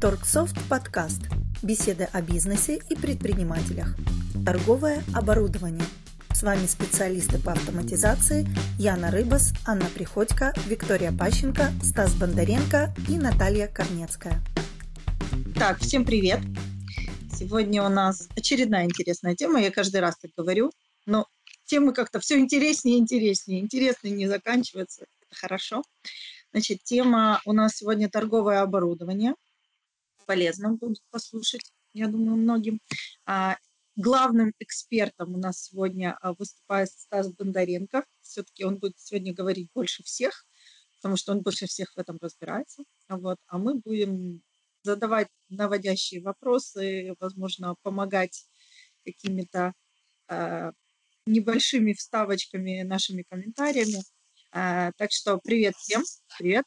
Торгсофт подкаст. Беседы о бизнесе и предпринимателях. Торговое оборудование. С вами специалисты по автоматизации Яна Рыбас, Анна Приходько, Виктория Пащенко, Стас Бондаренко и Наталья Корнецкая. Так, всем привет. Сегодня у нас очередная интересная тема. Я каждый раз так говорю, но темы как-то все интереснее и интереснее. Интересно не заканчивается. Это хорошо. Значит, тема у нас сегодня торговое оборудование. Полезно будет послушать, я думаю, многим. А, главным экспертом у нас сегодня а, выступает Стас Бондаренко. Все-таки он будет сегодня говорить больше всех, потому что он больше всех в этом разбирается. Вот. А мы будем задавать наводящие вопросы, возможно, помогать какими-то э, небольшими вставочками, нашими комментариями. Э, так что привет всем. Привет.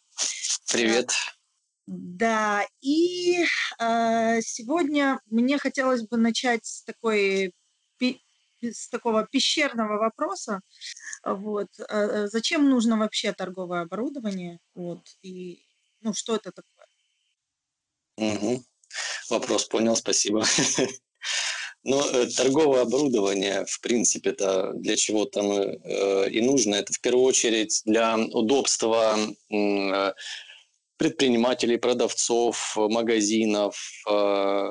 Привет. Да, и э, сегодня мне хотелось бы начать с такой с такого пещерного вопроса. Вот. Э, зачем нужно вообще торговое оборудование? Вот. И ну, что это такое? Угу. Вопрос понял, спасибо. Но ну, э, торговое оборудование, в принципе, это для чего там э, и нужно. Это в первую очередь для удобства э, предпринимателей, продавцов, магазинов, э,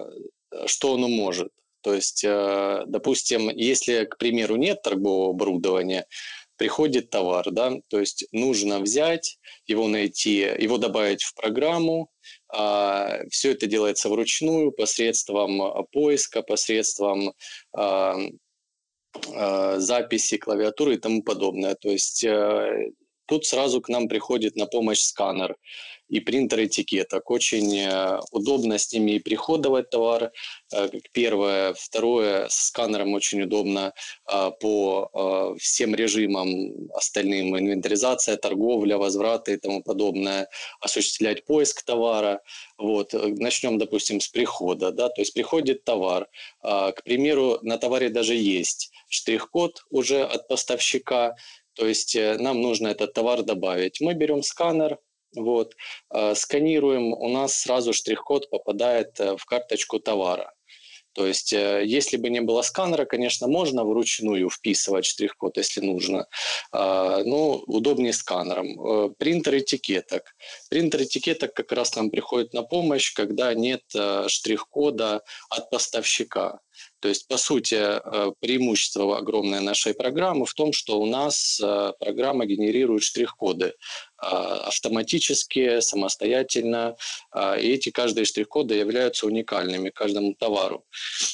что оно может. То есть, э, допустим, если, к примеру, нет торгового оборудования, приходит товар, да, то есть нужно взять, его найти, его добавить в программу, а, все это делается вручную посредством а, поиска, посредством а, записи, клавиатуры и тому подобное. То есть э, тут сразу к нам приходит на помощь сканер и принтер этикеток. Очень э, удобно с ними и приходовать товар, э, первое. Второе, с сканером очень удобно э, по всем режимам остальным. Инвентаризация, торговля, возвраты и тому подобное. Осуществлять поиск товара. Вот. Начнем, допустим, с прихода. Да? То есть приходит товар. К примеру, на товаре даже есть штрих-код уже от поставщика, то есть нам нужно этот товар добавить. Мы берем сканер, вот, э, сканируем, у нас сразу штрих-код попадает э, в карточку товара. То есть, э, если бы не было сканера, конечно, можно вручную вписывать штрих-код, если нужно, но удобнее сканером. Принтер этикеток. Принтер этикеток как раз нам приходит на помощь, когда нет штрих-кода от поставщика. То есть, по сути, э, преимущество огромное нашей программы в том, что у нас э, программа генерирует штрих-коды э, автоматически, самостоятельно, и эти каждые штрих-коды являются уникальными каждому товару.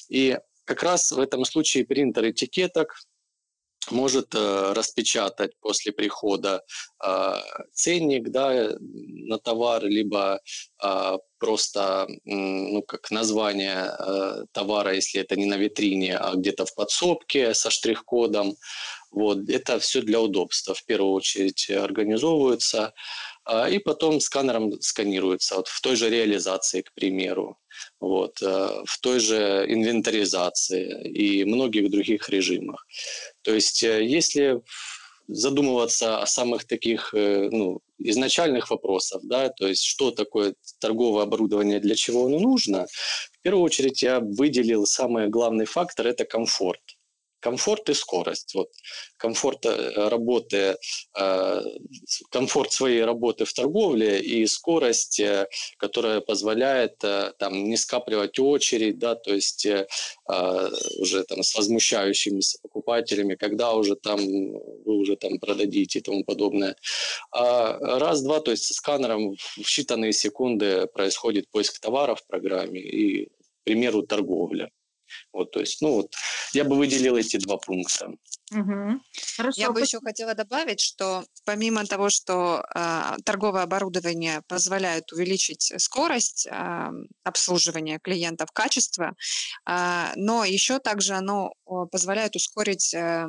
И как раз в этом случае принтер этикеток может э, распечатать после прихода э, ценник да, на товар, либо э, просто ну, как название э, товара, если это не на витрине, а где-то в подсобке со штрих-кодом. Вот. Это все для удобства в первую очередь э, и потом сканером сканируется вот в той же реализации, к примеру вот, э, в той же инвентаризации и многих других режимах. То есть, э, если задумываться о самых таких э, ну, изначальных вопросах, да, то есть что такое торговое оборудование, для чего оно нужно, в первую очередь я выделил самый главный фактор – это комфорт комфорт и скорость. Вот комфорт э, работы, э, комфорт своей работы в торговле и скорость, э, которая позволяет там не скапливать очередь, да, то есть уже там с возмущающимися покупателями, когда уже там вы уже там продадите и тому подобное. А раз-два, то есть с сканером в считанные секунды происходит поиск товара в программе и, к примеру, торговля. Вот, то есть, ну вот, я бы выделил эти два пункта. Угу. Хорошо. Я бы еще хотела добавить, что помимо того, что э, торговое оборудование позволяет увеличить скорость э, обслуживания клиентов, качество, э, но еще также оно позволяет ускорить э,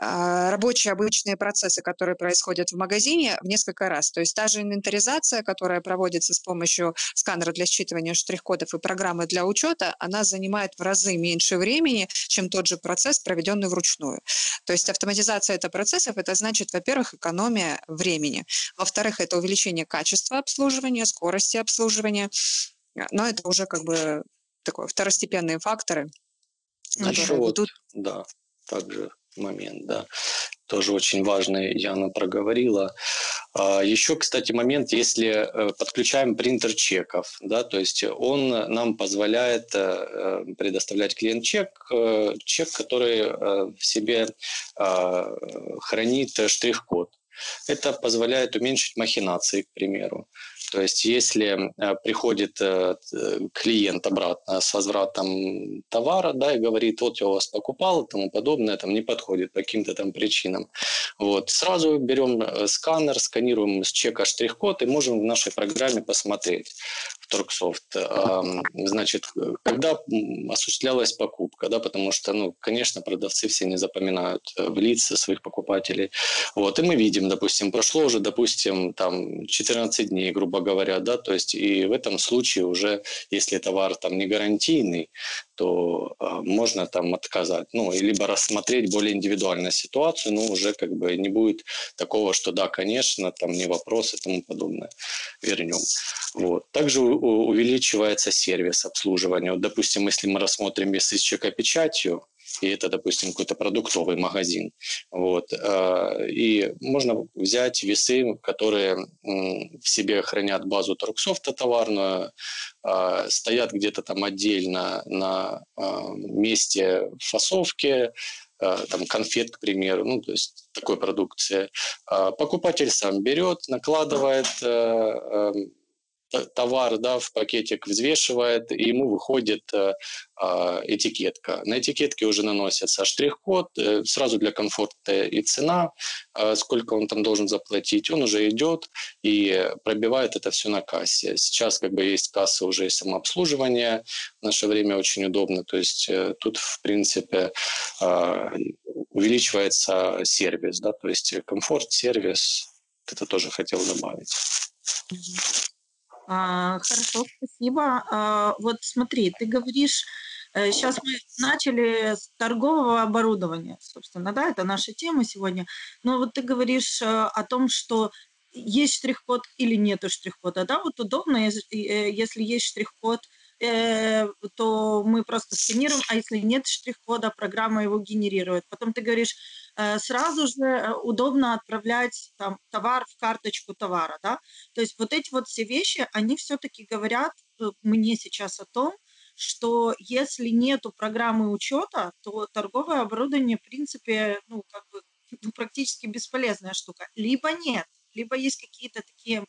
рабочие обычные процессы, которые происходят в магазине, в несколько раз. То есть та же инвентаризация, которая проводится с помощью сканера для считывания штрих-кодов и программы для учета, она занимает в разы меньше времени, чем тот же процесс, проведенный вручную. То есть автоматизация этого процессов, это значит, во-первых, экономия времени. Во-вторых, это увеличение качества обслуживания, скорости обслуживания. Но это уже как бы такое второстепенные факторы, вот, ведут... Да, также момент, да. Тоже очень важный, Яна проговорила. А, еще, кстати, момент, если э, подключаем принтер чеков, да, то есть он нам позволяет э, э, предоставлять клиент-чек, чек, который в себе а, хранит штрих-код. Это позволяет уменьшить махинации, к примеру. То есть если э, приходит э, клиент обратно с возвратом товара, да, и говорит, вот я у вас покупал и тому подобное, там не подходит по каким-то там причинам, вот, сразу берем э, сканер, сканируем с чека штрих-код и можем в нашей программе посмотреть, Торксофт. Значит, когда осуществлялась покупка, да, потому что, ну, конечно, продавцы все не запоминают э, в лица своих покупателей. Вот, и мы видим, допустим, прошло уже, допустим, там 14 дней, грубо говоря, да, то есть и в этом случае уже, если товар там не гарантийный, то э, можно там отказать, ну, либо рассмотреть более индивидуально ситуацию, но уже как бы не будет такого, что да, конечно, там не вопрос и тому подобное, вернем. Вот. Также увеличивается сервис обслуживания. Вот, допустим, если мы рассмотрим весы с чекопечатью, и это, допустим, какой-то продуктовый магазин. Вот. Э, и можно взять весы, которые в себе хранят базу торксофта товарную, э, стоят где-то там отдельно на э, месте фасовки, там конфет, к примеру, ну, то есть такой продукции. Покупатель сам берет, накладывает товар да, в пакетик взвешивает, и ему выходит э, э, этикетка. На этикетке уже наносится штрих-код, э, сразу для комфорта и цена, э, сколько он там должен заплатить. Он уже идет и пробивает это все на кассе. Сейчас как бы есть касса уже и самообслуживание. В наше время очень удобно. То есть э, тут, в принципе, э, увеличивается сервис, да, то есть комфорт, сервис. Это тоже хотел добавить. А, хорошо, спасибо. А, вот смотри, ты говоришь, сейчас э, мы начали с торгового оборудования, собственно, да, это наша тема сегодня. Но вот ты говоришь э, о том, что есть штрих-код или нету штрих-кода, да, вот удобно, э, если есть штрих-код, то мы просто сканируем, а если нет штрих-кода, программа его генерирует. Потом ты говоришь, Э, сразу же э, удобно отправлять там, товар в карточку товара. Да? То есть вот эти вот все вещи, они все-таки говорят э, мне сейчас о том, что если нету программы учета, то торговое оборудование, в принципе, ну, как бы, ну, практически бесполезная штука. Либо нет, либо есть какие-то такие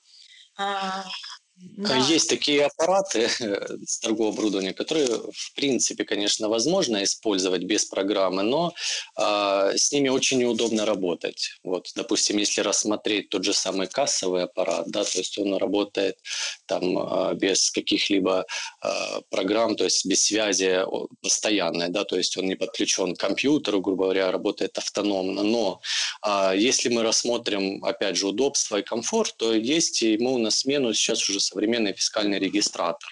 да. Есть такие аппараты с торгового оборудования, которые, в принципе, конечно, возможно использовать без программы, но э, с ними очень неудобно работать. Вот, допустим, если рассмотреть тот же самый кассовый аппарат, да, то есть он работает там э, без каких-либо э, программ, то есть без связи постоянной, да, то есть он не подключен к компьютеру, грубо говоря, работает автономно. Но э, если мы рассмотрим, опять же, удобство и комфорт, то есть ему на смену сейчас уже современный фискальный регистратор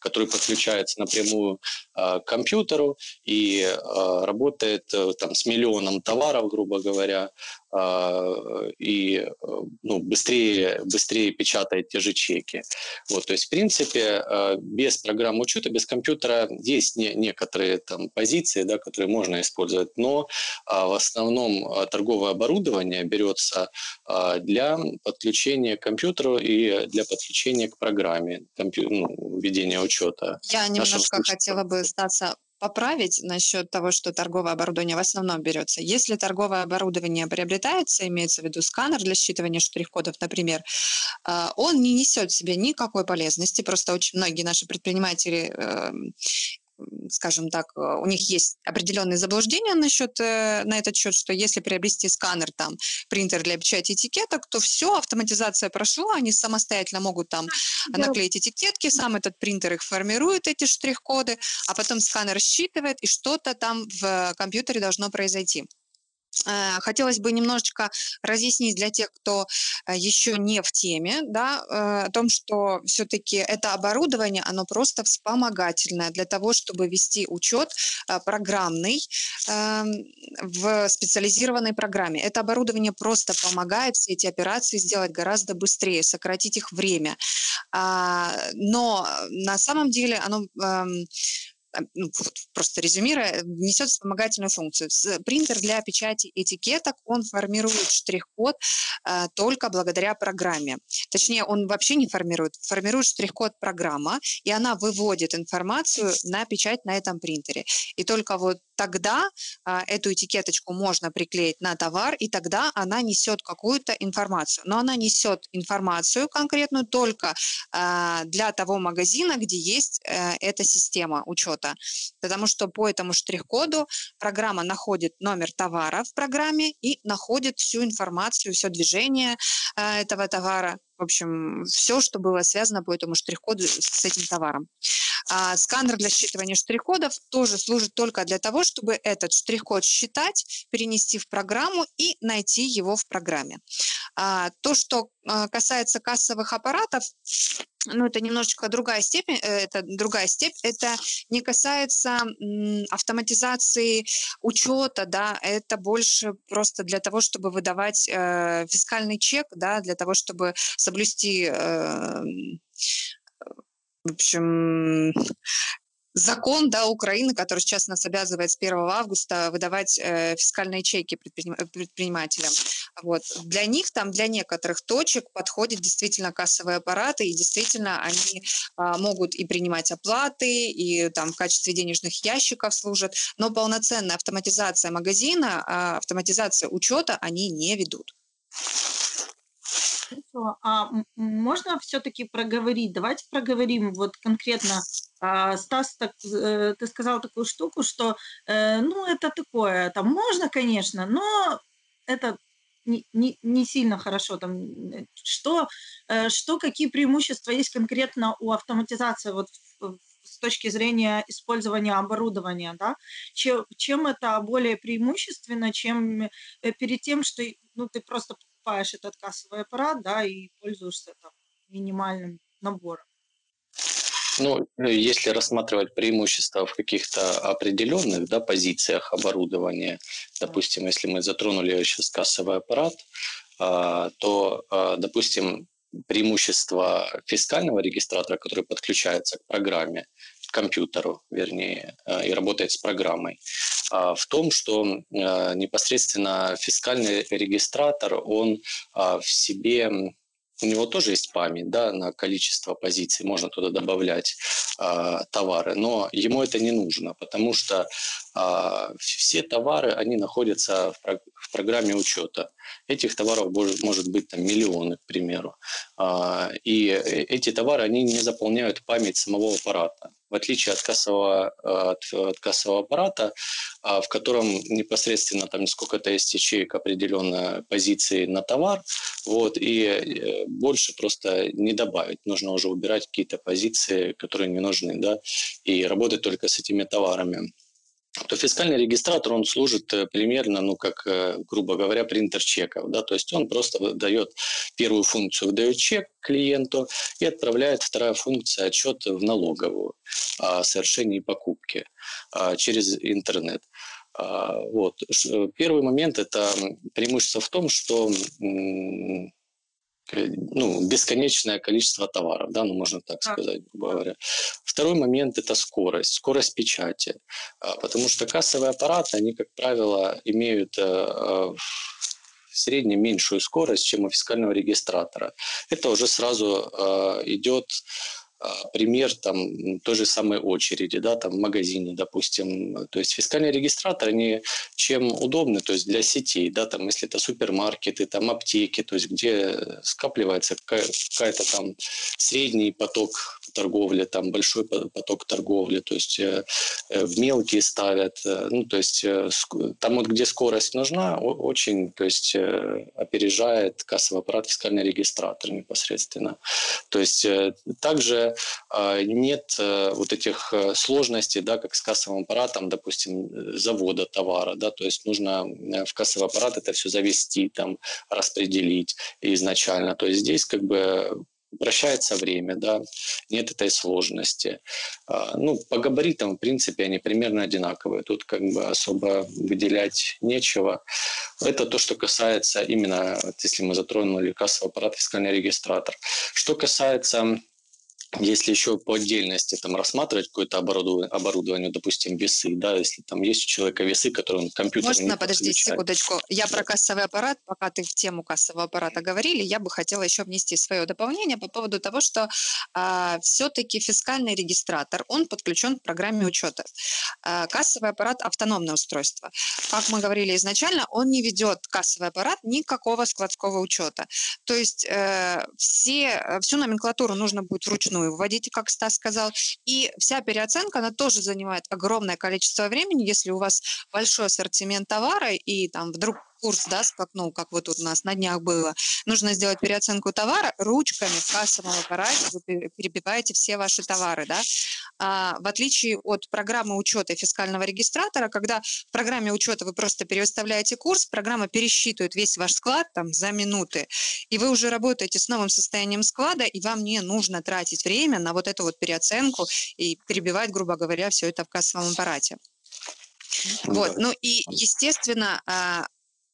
который подключается напрямую э, к компьютеру и э, работает э, там, с миллионом товаров, грубо говоря, и э, ну, быстрее, быстрее печатает те же чеки. Вот, то есть, в принципе, э, без программы учета, без компьютера есть не, некоторые там, позиции, да, которые можно использовать, но э, в основном торговое оборудование берется для подключения к компьютеру и для подключения к программе компью- ну, ведения учета. Я немножко хотела бы сдаться поправить насчет того, что торговое оборудование в основном берется. Если торговое оборудование приобретается, имеется в виду сканер для считывания штрих-кодов, например, а, он не несет в себе никакой полезности. Просто очень многие наши предприниматели эм, скажем так, э, у них есть определенные заблуждения насчет, э, на этот счет, что если приобрести сканер, там, принтер для печати этикеток, то все, автоматизация прошла, они самостоятельно могут там да. наклеить этикетки, сам этот принтер их формирует, эти штрих-коды, а потом сканер считывает, и что-то там в компьютере должно произойти. Э, хотелось бы немножечко разъяснить для тех, кто э, еще не в теме, да, э, о том, что все-таки это оборудование, оно просто вспомогательное для того, чтобы вести учет программный эм, в специализированной программе. Это оборудование просто помогает все эти операции сделать гораздо быстрее, сократить их время. А, но на самом деле оно эм, ну, просто резюмируя, несет вспомогательную функцию. Принтер для печати этикеток, он формирует штрих-код э, только благодаря программе. Точнее, он вообще не формирует, формирует штрих-код программа, и она выводит информацию на печать на этом принтере. И только вот тогда а, эту этикеточку можно приклеить на товар, и тогда она несет какую-то информацию. Но она несет информацию конкретную только а, для того магазина, где есть а, эта система учета. Потому что по этому штрих-коду программа находит номер товара в программе и находит всю информацию, все движение а, этого товара, в общем, все, что было связано по этому штрих-коду с этим товаром. А сканер для считывания штрих-кодов тоже служит только для того, чтобы этот штрих-код считать, перенести в программу и найти его в программе. А, то, что а, касается кассовых аппаратов, ну, это немножечко другая степень, э, это другая степь, это не касается автоматизации учета, да, это больше просто для того, чтобы выдавать э, фискальный чек, да, для того, чтобы соблюсти э, в общем, закон да, Украины, который сейчас нас обязывает с 1 августа выдавать э, фискальные чеки предприним, предпринимателям. Вот. Для них, там, для некоторых точек подходят действительно кассовые аппараты, и действительно они э, могут и принимать оплаты, и там в качестве денежных ящиков служат, но полноценная автоматизация магазина, э, автоматизация учета они не ведут. Хорошо. А можно все-таки проговорить? Давайте проговорим вот конкретно. А, Стас, так, э, ты сказал такую штуку, что, э, ну, это такое, там можно, конечно, но это не, не, не сильно хорошо. Там, что, э, что, какие преимущества есть конкретно у автоматизации вот с точки зрения использования оборудования, да? Чем, чем это более преимущественно, чем перед тем, что ну, ты просто покупаешь этот кассовый аппарат, да, и пользуешься там минимальным набором. Ну, если рассматривать преимущества в каких-то определенных да, позициях оборудования, допустим, если мы затронули сейчас кассовый аппарат, а, то, а, допустим, преимущество фискального регистратора, который подключается к программе, компьютеру, вернее, а, и работает с программой, в том, что непосредственно фискальный регистратор, он в себе у него тоже есть память да, на количество позиций, можно туда добавлять э, товары, но ему это не нужно, потому что э, все товары, они находятся в, про- в программе учета. Этих товаров может, может быть там миллионы, к примеру. Э, и эти товары, они не заполняют память самого аппарата в отличие от кассового, от, от кассового аппарата, в котором непосредственно там сколько-то есть ячеек определенной позиции на товар, вот, и э, больше просто не добавить. Нужно уже убирать какие-то позиции, которые не нужны, да, и работать только с этими товарами то фискальный регистратор, он служит э, примерно, ну, как, э, грубо говоря, принтер чеков, да, то есть он просто дает первую функцию, выдает чек клиенту и отправляет вторая функция отчет в налоговую о совершении покупки а, через интернет. А, вот. Первый момент – это преимущество в том, что ну, бесконечное количество товаров, да, ну, можно так сказать, грубо говоря. Второй момент – это скорость, скорость печати, а, потому что кассовые аппараты, они, как правило, имеют э, э, в среднем меньшую скорость, чем у фискального регистратора. Это уже сразу э, идет пример там той же самой очереди, да, там в магазине, допустим. То есть фискальные регистраторы, они чем удобны, то есть для сетей, да, там, если это супермаркеты, там аптеки, то есть где скапливается какая-то там средний поток торговли, там большой поток торговли, то есть э, э, в мелкие ставят, э, ну, то есть там вот, где скорость нужна, очень, то есть опережает кассовый аппарат фискальный регистратор непосредственно. То есть также принципе, нет вот этих сложностей, да, как с кассовым аппаратом, допустим, завода товара, да, то есть нужно в кассовый аппарат это все завести, там, распределить изначально. То есть здесь как бы упрощается время, да, нет этой сложности. А, ну, по габаритам, в принципе, они примерно одинаковые. Тут как бы особо выделять нечего. Это то, что касается именно, вот если мы затронули кассовый аппарат, фискальный регистратор. Что касается если еще по отдельности там рассматривать какое-то оборудование, оборудование, допустим, весы, да, если там есть у человека весы, которые он компьютер Можно, подожди секундочку. Я про кассовый аппарат, пока ты в тему кассового аппарата говорили, я бы хотела еще внести свое дополнение по поводу того, что а, все-таки фискальный регистратор, он подключен к программе учета. А, кассовый аппарат – автономное устройство. Как мы говорили изначально, он не ведет кассовый аппарат никакого складского учета. То есть э, все, всю номенклатуру нужно будет вручную вручную вводите, как Стас сказал. И вся переоценка, она тоже занимает огромное количество времени. Если у вас большой ассортимент товара и там вдруг курс, да, скакнул, как вот тут у нас на днях было, нужно сделать переоценку товара, ручками в кассовом аппарате вы перебиваете все ваши товары, да, а, в отличие от программы учета фискального регистратора, когда в программе учета вы просто переставляете курс, программа пересчитывает весь ваш склад там за минуты, и вы уже работаете с новым состоянием склада, и вам не нужно тратить время на вот эту вот переоценку и перебивать, грубо говоря, все это в кассовом аппарате. Вот, ну и, естественно, а,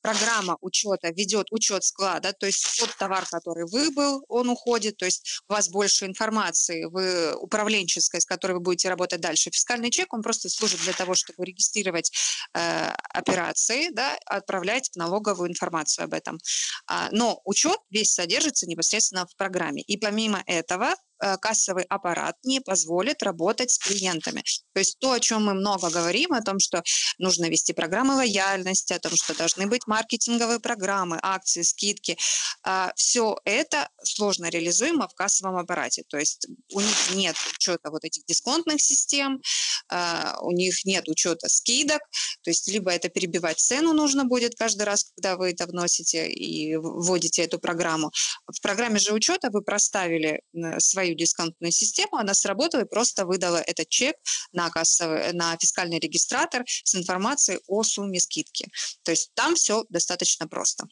программа учета ведет учет склада, то есть тот товар, который выбыл, он уходит, то есть у вас больше информации в управленческой, с которой вы будете работать дальше. Фискальный чек, он просто служит для того, чтобы регистрировать э, операции, да, отправлять в налоговую информацию об этом. А, но учет весь содержится непосредственно в программе. И помимо этого кассовый аппарат не позволит работать с клиентами. То есть то, о чем мы много говорим, о том, что нужно вести программы лояльности, о том, что должны быть маркетинговые программы, акции, скидки, а, все это сложно реализуемо в кассовом аппарате. То есть у них нет учета вот этих дисконтных систем, а, у них нет учета скидок, то есть либо это перебивать цену нужно будет каждый раз, когда вы это вносите и вводите эту программу. В программе же учета вы проставили свои свою дисконтную систему, она сработала и просто выдала этот чек на, кассовый, на фискальный регистратор с информацией о сумме скидки. То есть там все достаточно просто.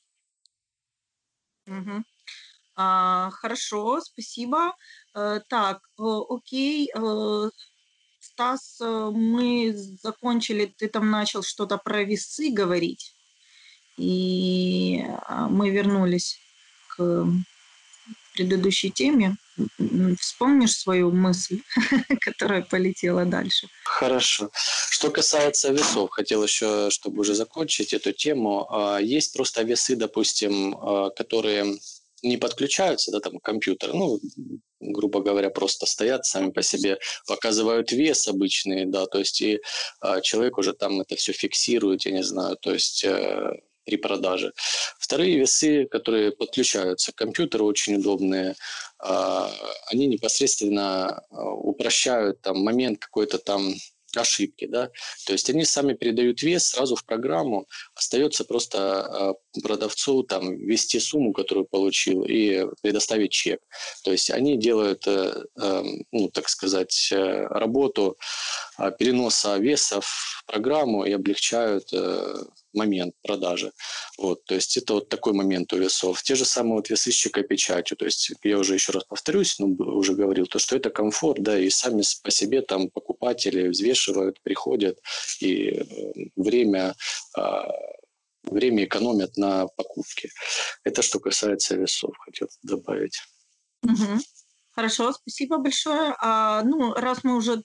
А, хорошо, спасибо. А, так, окей. А, Стас, э, мы закончили, ты там начал что-то про весы говорить, и мы вернулись к предыдущей теме. Вспомнишь свою мысль, которая полетела дальше? Хорошо. Что касается весов, хотел еще, чтобы уже закончить эту тему. А, есть просто весы, допустим, а, которые не подключаются, да, там компьютер, ну, грубо говоря, просто стоят сами по себе, показывают вес обычный, да, то есть и э, человек уже там это все фиксирует, я не знаю, то есть э, при продаже. Вторые весы, которые подключаются к компьютеру, очень удобные, а, они непосредственно а, упрощают там, момент какой-то там ошибки, да, то есть они сами передают вес сразу в программу, остается просто а, продавцу там ввести сумму, которую получил, и предоставить чек. То есть они делают, э, эм, ну, так сказать, э, работу переноса веса в программу и облегчают э, момент продажи. Вот, то есть это вот такой момент у весов. Те же самые вот весы с чекопечатью. То есть я уже еще раз повторюсь, ну, уже говорил, то, что это комфорт, да, и сами по себе там покупатели взвешивают, приходят, и э, время а, время экономят на покупке. Это что касается весов, хотел добавить. Угу. Хорошо, спасибо большое. А, ну, раз мы уже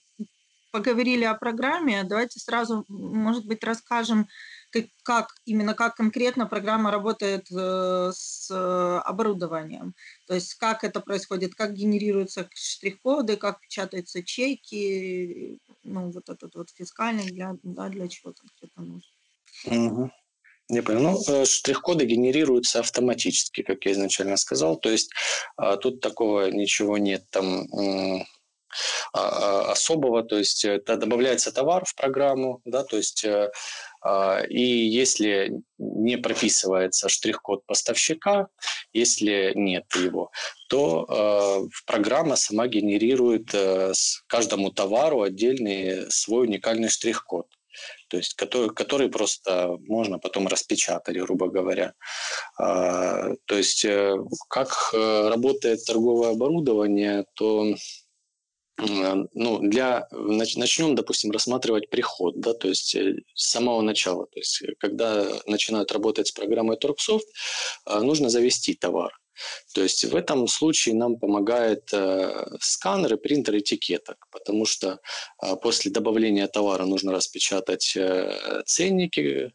поговорили о программе, давайте сразу, может быть, расскажем, как, как именно как конкретно программа работает э, с э, оборудованием. То есть как это происходит, как генерируются штрих-коды, как печатаются чеки, ну вот этот вот фискальный для, да, для чего конкретно нужно. Угу. Я понял. Ну, э, штрих-коды генерируются автоматически, как я изначально сказал. То есть а, тут такого ничего нет там а, а, особого, то есть это добавляется товар в программу, да, то есть а, и если не прописывается штрих-код поставщика Если нет его, то э, программа сама генерирует э, каждому товару отдельный свой уникальный штрих-код то есть который, который просто можно потом распечатать, грубо говоря. А, то есть э, как э, работает торговое оборудование, то ну, для, начнем, допустим, рассматривать приход, да, то есть э, с самого начала. То есть когда начинают работать с программой Торксофт, нужно завести товар. То есть в этом случае нам помогает э, сканер и принтер этикеток, потому что э, после добавления товара нужно распечатать э, ценники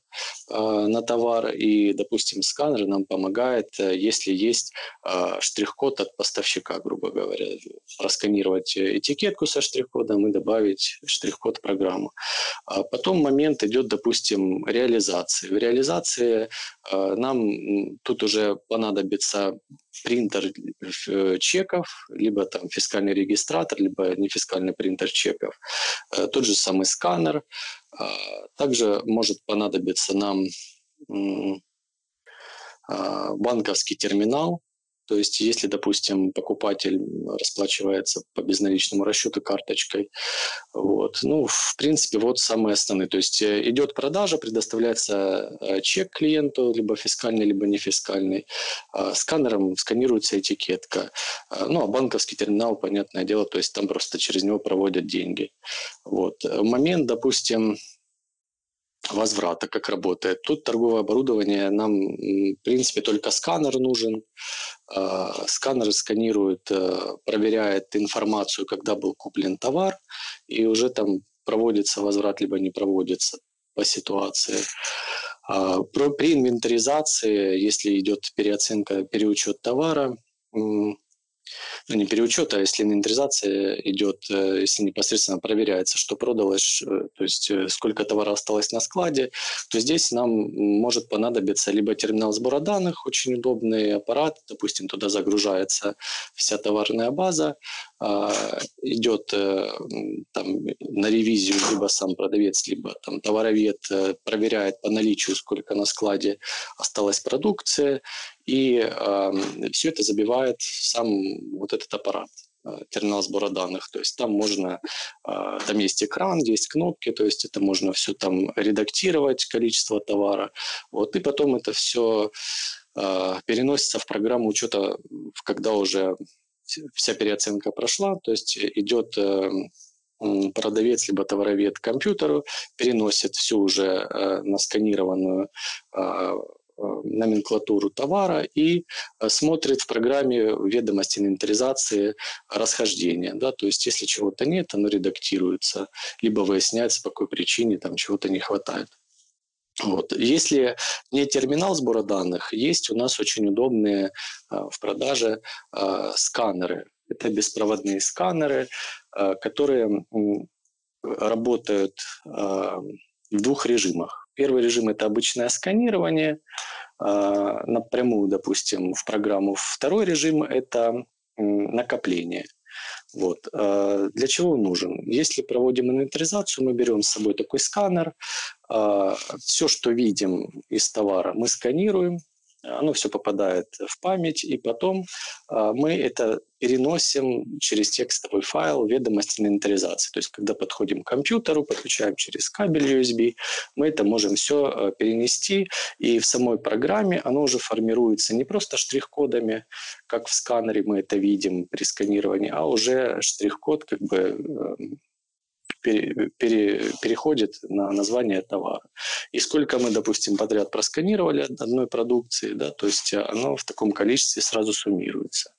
э, на товар, и, допустим, сканер нам помогает, э, если есть э, штрих-код от поставщика, грубо говоря, просканировать этикетку со штрих-кодом и добавить штрих-код в программу. А потом момент идет, допустим, реализации. В реализации э, нам тут уже понадобится принтер э, чеков, либо там фискальный регистратор, либо нефискальный принтер чеков, э, тот же самый сканер. А, также может понадобиться нам а, банковский терминал, то есть, если, допустим, покупатель расплачивается по безналичному расчету карточкой, вот, ну, в принципе, вот самые основные. То есть, э, идет продажа, предоставляется э, чек клиенту, либо фискальный, либо нефискальный. А сканером сканируется этикетка. А, ну, а банковский терминал, понятное дело, то есть там просто через него проводят деньги. Вот. Момент, допустим, возврата, как работает. Тут торговое оборудование, нам, в принципе, только сканер нужен. А, сканер сканирует, э, проверяет информацию, когда был куплен товар, и уже там проводится возврат, либо не проводится по ситуации. А, при инвентаризации, если идет переоценка, переучет товара, ну, не переучет, а если инвентаризация идет, э, если непосредственно проверяется, что продалось, э, то есть э, сколько товара осталось на складе, то здесь нам может понадобиться либо терминал сбора данных, очень удобный аппарат, допустим, туда загружается вся товарная база, а, идет там на ревизию либо сам продавец, либо там товаровед проверяет по наличию, сколько на складе осталось продукции, и э, все это забивает сам вот этот аппарат э, терминал сбора данных. То есть там можно, э, там есть экран, есть кнопки, то есть это можно все там редактировать, количество товара. Вот, и потом это все э, переносится в программу учета, когда уже вся переоценка прошла, то есть идет э, продавец либо товаровед к компьютеру, переносит всю уже э, насканированную э, Э, номенклатуру товара и э, смотрит в программе ведомости инвентаризации расхождения. Да? То есть если чего-то нет, оно редактируется, либо выясняется, по какой причине там чего-то не хватает. Вот. Если не терминал сбора данных, есть у нас очень удобные э, в продаже сканеры. Это беспроводные сканеры, которые работают в двух режимах. Первый режим – это обычное сканирование э, напрямую, допустим, в программу. Второй режим – это накопление. Вот. Э, для чего он нужен? Если проводим инвентаризацию, мы берем с собой такой сканер. Э, все, что видим из товара, мы сканируем, оно все попадает в память, и потом а, мы это переносим через текстовый файл ведомости инвентаризации. То есть, когда подходим к компьютеру, подключаем через кабель USB, мы это можем все а, перенести, и в самой программе оно уже формируется не просто штрих-кодами, как в сканере мы это видим при сканировании, а уже штрих-код как бы эм, пере, пере, переходит на название товара. И сколько мы, допустим, подряд просканировали одной продукции, да, то есть оно в таком количестве сразу суммируется.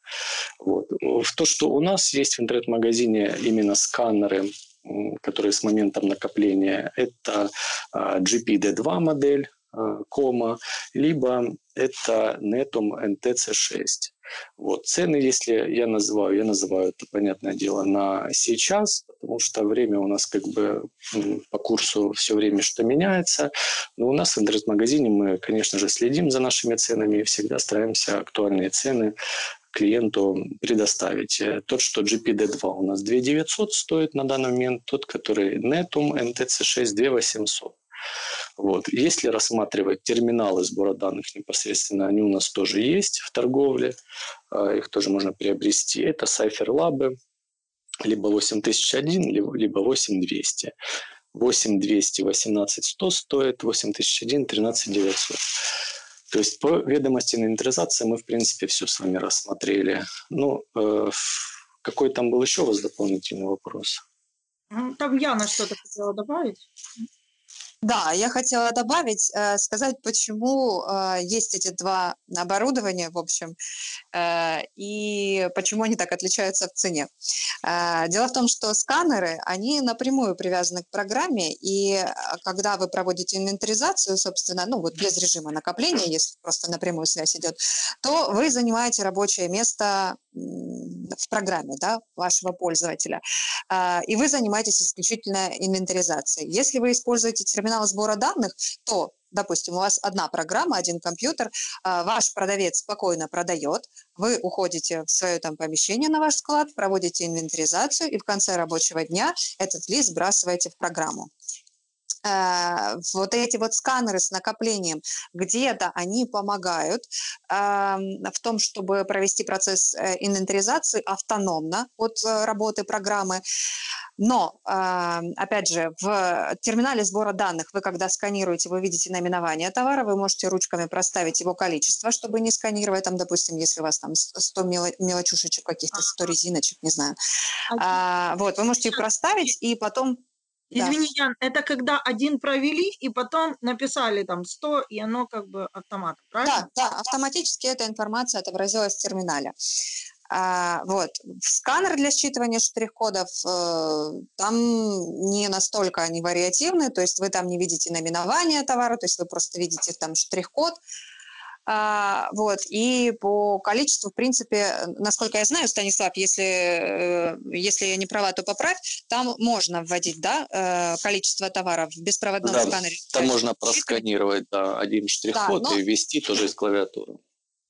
Вот. В то, что у нас есть в интернет-магазине именно сканеры, которые с моментом накопления, это а, GPD2 модель, а, кома, либо это Netum NTC6. Вот. Цены, если я называю, я называю это, понятное дело, на сейчас, потому что время у нас как бы по курсу все время что меняется. Но у нас в интернет-магазине мы, конечно же, следим за нашими ценами и всегда стараемся актуальные цены клиенту предоставить. Тот, что GPD2 у нас 2900 стоит на данный момент, тот, который Netum NTC6 2800. Вот. Если рассматривать терминалы сбора данных непосредственно, они у нас тоже есть в торговле, а, их тоже можно приобрести. Это Cypher Lab, либо 8001, либо 8200. 8200 18100 стоит, 8001 13900. То есть по ведомости инвентаризации мы, в принципе, все с вами рассмотрели. Ну, э, какой там был еще у вас дополнительный вопрос? Ну, там Яна что-то хотела добавить. Да, я хотела добавить, э, сказать, почему э, есть эти два оборудования, в общем, э, и почему они так отличаются в цене. Дело в том, что сканеры, они напрямую привязаны к программе, и когда вы проводите инвентаризацию, собственно, ну вот без режима накопления, если просто напрямую связь идет, то вы занимаете рабочее место в программе да, вашего пользователя, и вы занимаетесь исключительно инвентаризацией. Если вы используете терминал сбора данных, то допустим, у вас одна программа, один компьютер, а, ваш продавец спокойно продает, вы уходите в свое там помещение на ваш склад, проводите инвентаризацию и в конце рабочего дня этот лист сбрасываете в программу. Э, вот эти вот сканеры с накоплением, где-то они помогают в том, чтобы провести процесс э, инвентаризации автономно от э, работы программы. Но, опять же, в терминале сбора данных вы, когда сканируете, вы видите наименование товара, вы можете ручками проставить его количество, чтобы не сканировать, там, допустим, если у вас там 100 мелочушечек каких-то, 100 резиночек, не знаю. А, вот, вы можете их проставить и потом Извини, да. Ян, это когда один провели и потом написали там 100, и оно как бы автомат, правильно? Да, да, автоматически эта информация отобразилась в терминале. А, вот. Сканер для считывания штрих-кодов, э, там не настолько они вариативны, то есть вы там не видите наименование товара, то есть вы просто видите там штрих-код, вот. И по количеству, в принципе, насколько я знаю, Станислав, если, э, если я не права, то поправь, там можно вводить да, э, количество товаров в беспроводном да, сканере. Там можно просканировать да, один штрих-код да, но... и ввести тоже из клавиатуры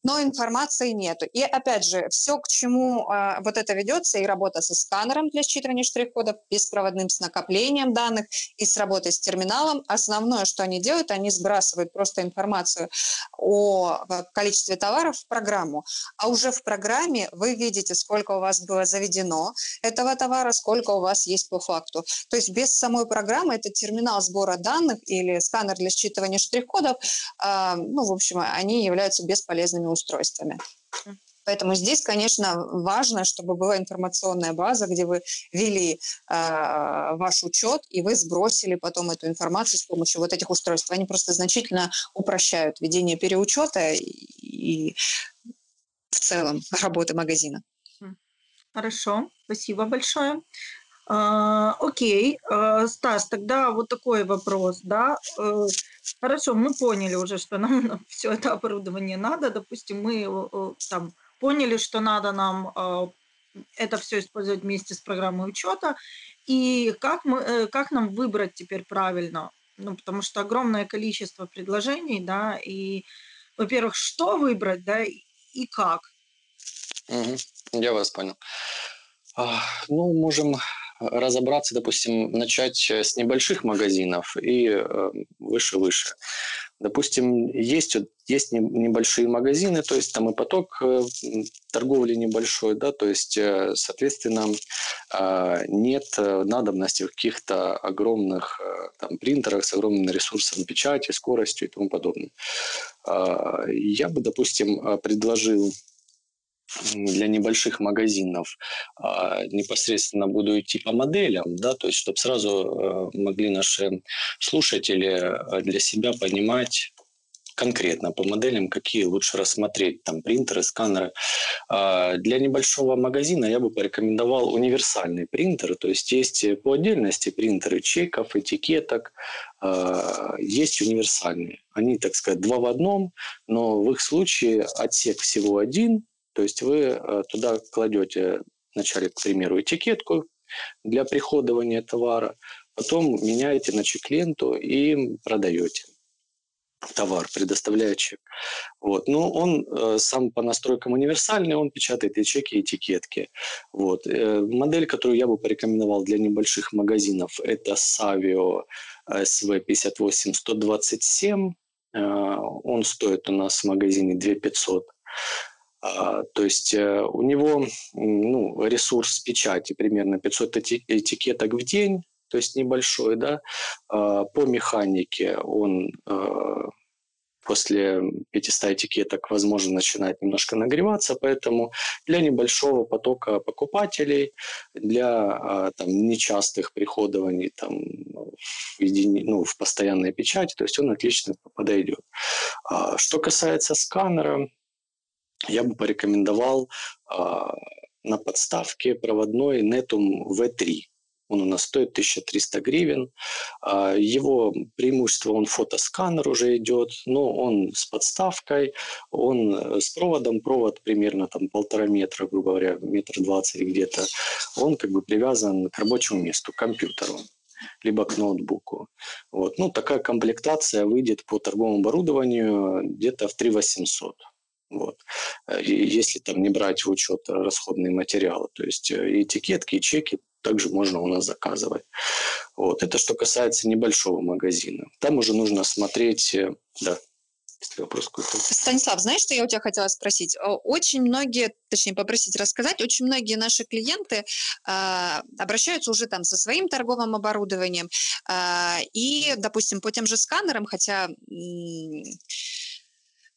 но информации нету. И опять же, все, к чему э, вот это ведется, и работа со сканером для считывания штрих-кодов, беспроводным с накоплением данных и с работой с терминалом, основное, что они делают, они сбрасывают просто информацию о количестве товаров в программу, а уже в программе вы видите, сколько у вас было заведено этого товара, сколько у вас есть по факту. То есть без самой программы это терминал сбора данных или сканер для считывания штрих-кодов, э, ну, в общем, они являются бесполезными устройствами. Поэтому здесь, конечно, важно, чтобы была информационная база, где вы вели э, ваш учет, и вы сбросили потом эту информацию с помощью вот этих устройств. Они просто значительно упрощают ведение переучета и, и в целом работы магазина. Хорошо, спасибо большое. А, окей, а, Стас, тогда вот такой вопрос, да. Э, хорошо, мы поняли уже, что нам все это оборудование надо. Допустим, мы э, э, там поняли, что надо нам а, это все использовать вместе с программой учета. И как, мы, как нам выбрать теперь правильно? Ну, потому что огромное количество предложений, да, и, во-первых, что выбрать, да, и как. Угу, я вас понял. Ну, можем разобраться, допустим, начать э, с небольших магазинов и э, выше-выше. Допустим, есть, есть небольшие магазины, то есть там и поток э, торговли небольшой, да, то есть, соответственно, нет надобности в каких-то огромных там, принтерах с огромным ресурсом печати, скоростью и тому подобное. Я бы, допустим, предложил для небольших магазинов а, непосредственно буду идти по моделям, да, то есть чтобы сразу э, могли наши слушатели э, для себя понимать конкретно по моделям, какие лучше рассмотреть, там принтеры, сканеры. А, для небольшого магазина я бы порекомендовал универсальный принтер, то есть есть по отдельности принтеры чеков, этикеток, а, есть универсальные. Они, так сказать, два в одном, но в их случае отсек всего один, то есть вы э, туда кладете вначале, к примеру, этикетку для приходования товара, потом меняете на чек-ленту и продаете. товар, предоставляя чек. Вот. Но он э, сам по настройкам универсальный, он печатает и чеки, и этикетки. Вот. Э, модель, которую я бы порекомендовал для небольших магазинов, это Savio SV58127. Э, он стоит у нас в магазине 2500. А, то есть э, у него ну, ресурс печати примерно 500 этикеток в день, то есть небольшой, да. А, по механике он э, после 500 этикеток, возможно, начинает немножко нагреваться, поэтому для небольшого потока покупателей, для а, там, нечастых приходований там, в, едини... ну, в постоянной печати, то есть он отлично подойдет. Что касается сканера, я бы порекомендовал на подставке проводной Netum V3. Он у нас стоит 1300 гривен. А, его преимущество, он фотосканер уже идет, но он с подставкой, он э, с проводом, провод примерно там полтора метра, грубо говоря, метр двадцать где-то. Он как бы привязан к рабочему месту, к компьютеру либо к ноутбуку. Вот. Ну, такая комплектация выйдет по торговому оборудованию где-то в 3 800. Вот. Э, если там не брать в учет расходные материалы, то есть э, этикетки, и чеки также можно у нас заказывать. Вот. Это что касается небольшого магазина. Там уже нужно смотреть, э, да. Станислав, знаешь, что я у тебя хотела спросить? Очень многие, точнее попросить рассказать, очень многие наши клиенты э, обращаются уже там со своим торговым оборудованием э, и, допустим, по тем же сканерам, хотя... М-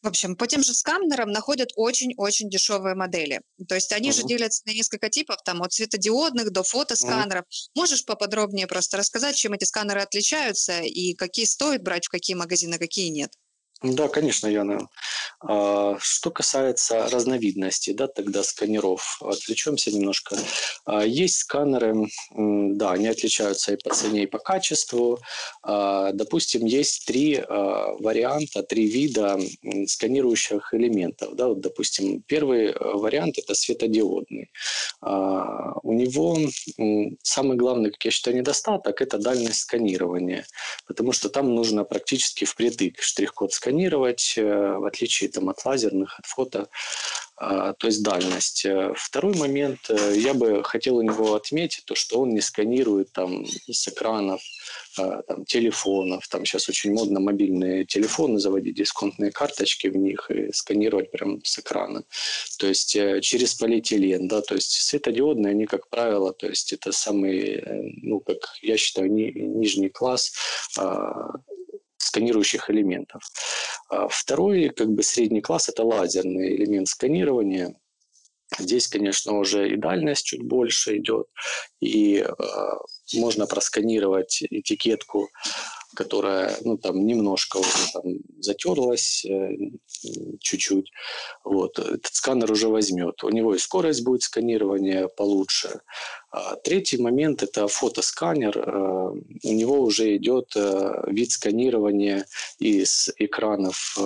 в общем, по тем же сканерам находят очень-очень дешевые модели. То есть они uh-huh. же делятся на несколько типов, там от светодиодных до фотосканеров. Uh-huh. Можешь поподробнее просто рассказать, чем эти сканеры отличаются и какие стоит брать в какие магазины, какие нет? Да, конечно, Яна. А, что касается разновидностей, да, тогда сканеров, отвлечемся немножко. А, есть сканеры, да, они отличаются и по цене, и по качеству. А, допустим, есть три варианта, три вида сканирующих элементов. Да, вот, допустим, первый вариант – это светодиодный. У него самый главный, как я считаю, недостаток – это дальность сканирования, потому что там нужно практически впритык штрих-код сканирования сканировать, э, в отличие там, от лазерных, от фото, а, то есть дальность. Э, второй момент, э, я бы хотел у него отметить, то, что он не сканирует там, с экранов там, телефонов. Там сейчас очень модно мобильные телефоны заводить, дисконтные карточки в них и сканировать прямо с экрана. То есть через полиэтилен, да, то есть светодиодные, они, как правило, то есть это самый, ну, как я считаю, ни, нижний класс а, сканирующих элементов. А второй, как бы средний класс, это лазерный элемент сканирования. Здесь, конечно, уже и дальность чуть больше идет, и э, можно просканировать этикетку которая, ну, там, немножко уже там затерлась э, чуть-чуть. Вот. Этот сканер уже возьмет. У него и скорость будет сканирования получше. А третий момент – это фотосканер. Э, у него уже идет э, вид сканирования из экранов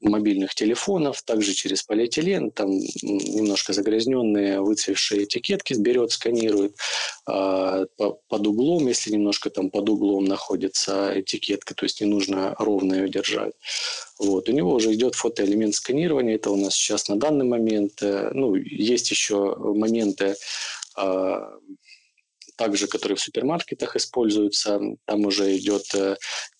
мобильных телефонов, также через полиэтилен, там немножко загрязненные выцвевшие этикетки берет, сканирует э, под углом, если немножко там под углом находится этикетка, то есть не нужно ровно ее держать. Вот. У него уже идет фотоэлемент сканирования, это у нас сейчас на данный момент. Э, ну, есть еще моменты э, также, которые в супермаркетах используются. Там уже идет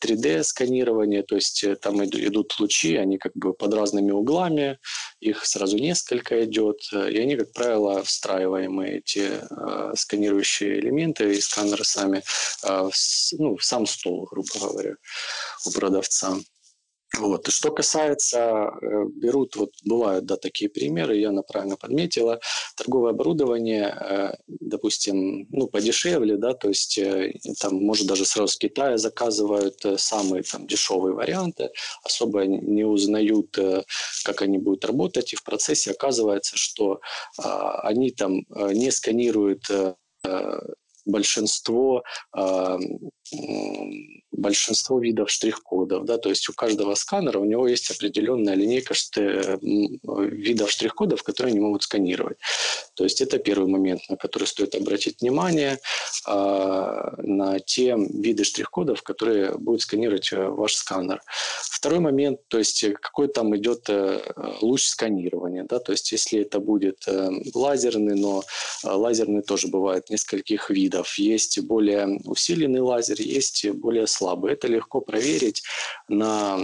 3D-сканирование, э, то есть э, там идут лучи, они как бы под разными углами, их сразу несколько идет, э, и они, как правило, встраиваемые, эти сканирующие элементы и сканеры сами ну, в сам стол, грубо говоря, у продавца. Вот. И что касается, э, берут, вот бывают, да, такие примеры, я правильно подметила, торговое оборудование, э, допустим, ну, подешевле, да, то есть э, там, может, даже сразу с Китая заказывают самые там дешевые варианты, особо не узнают, как они будут работать, и в процессе оказывается, что они там не сканируют большинство большинство видов штрих-кодов, да, то есть у каждого сканера у него есть определенная линейка видов штрих-кодов, которые они могут сканировать. То есть это первый момент, на который стоит обратить внимание, э, на те виды штрих-кодов, которые будет сканировать э, ваш сканер. Второй момент, то есть какой там идет э, луч сканирования, да, то есть если это будет э, лазерный, но э, лазерный тоже бывает нескольких видов. Есть более усиленный лазер, есть более слабый. Это легко проверить на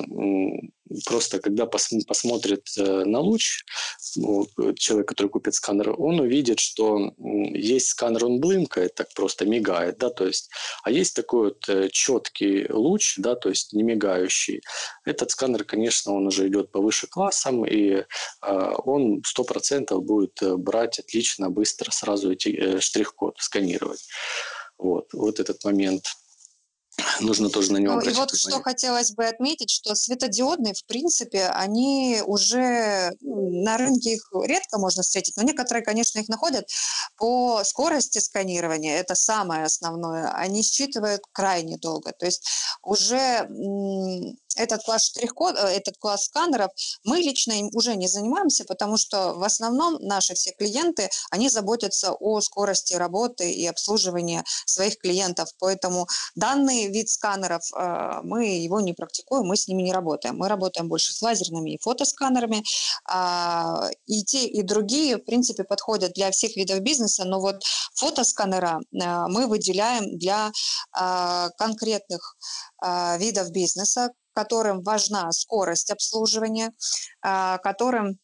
просто когда пос, посмотрит э, на луч, ну, человек, который купит сканер, он увидит, что есть сканер, он блымкает, так просто мигает, да, то есть, а есть такой вот э, четкий луч, да, то есть не мигающий. Этот сканер, конечно, он уже идет повыше классом, и э, он 100% будет э, брать отлично, быстро сразу эти э, штрих-код сканировать. Вот, вот этот момент – нужно тоже на него ну, обратить И вот внимание. что хотелось бы отметить, что светодиодные, в принципе, они уже на рынке их редко можно встретить, но некоторые, конечно, их находят по скорости сканирования, это самое основное, они считывают крайне долго. То есть уже этот класс штрих-код, э, этот класс сканеров мы лично им уже не занимаемся, потому что в основном наши все клиенты, они заботятся о скорости работы и обслуживания своих клиентов. Поэтому вид сканеров, э, мы его не практикуем, мы с ними не работаем. Мы работаем больше с лазерными и фотосканерами. А, и те, и другие, в принципе, подходят для всех видов бизнеса, но вот фотосканера э, мы выделяем для конкретных видов бизнеса, которым важна скорость обслуживания, а, которым а,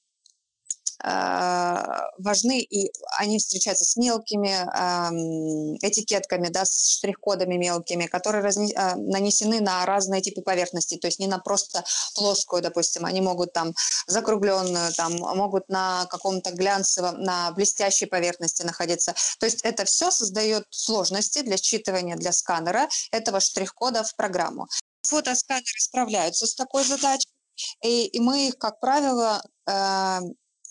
важны, и они встречаются с мелкими этикетками, да, с штрих-кодами мелкими, которые разне, а, нанесены на разные типы поверхностей, то есть не на просто плоскую, допустим, они могут там закругленную, там могут на каком-то глянцевом, на блестящей поверхности находиться. То есть это все создает сложности для считывания для сканера этого штрих-кода в программу фотосканеры справляются с такой задачей, и, и мы их, как правило, э,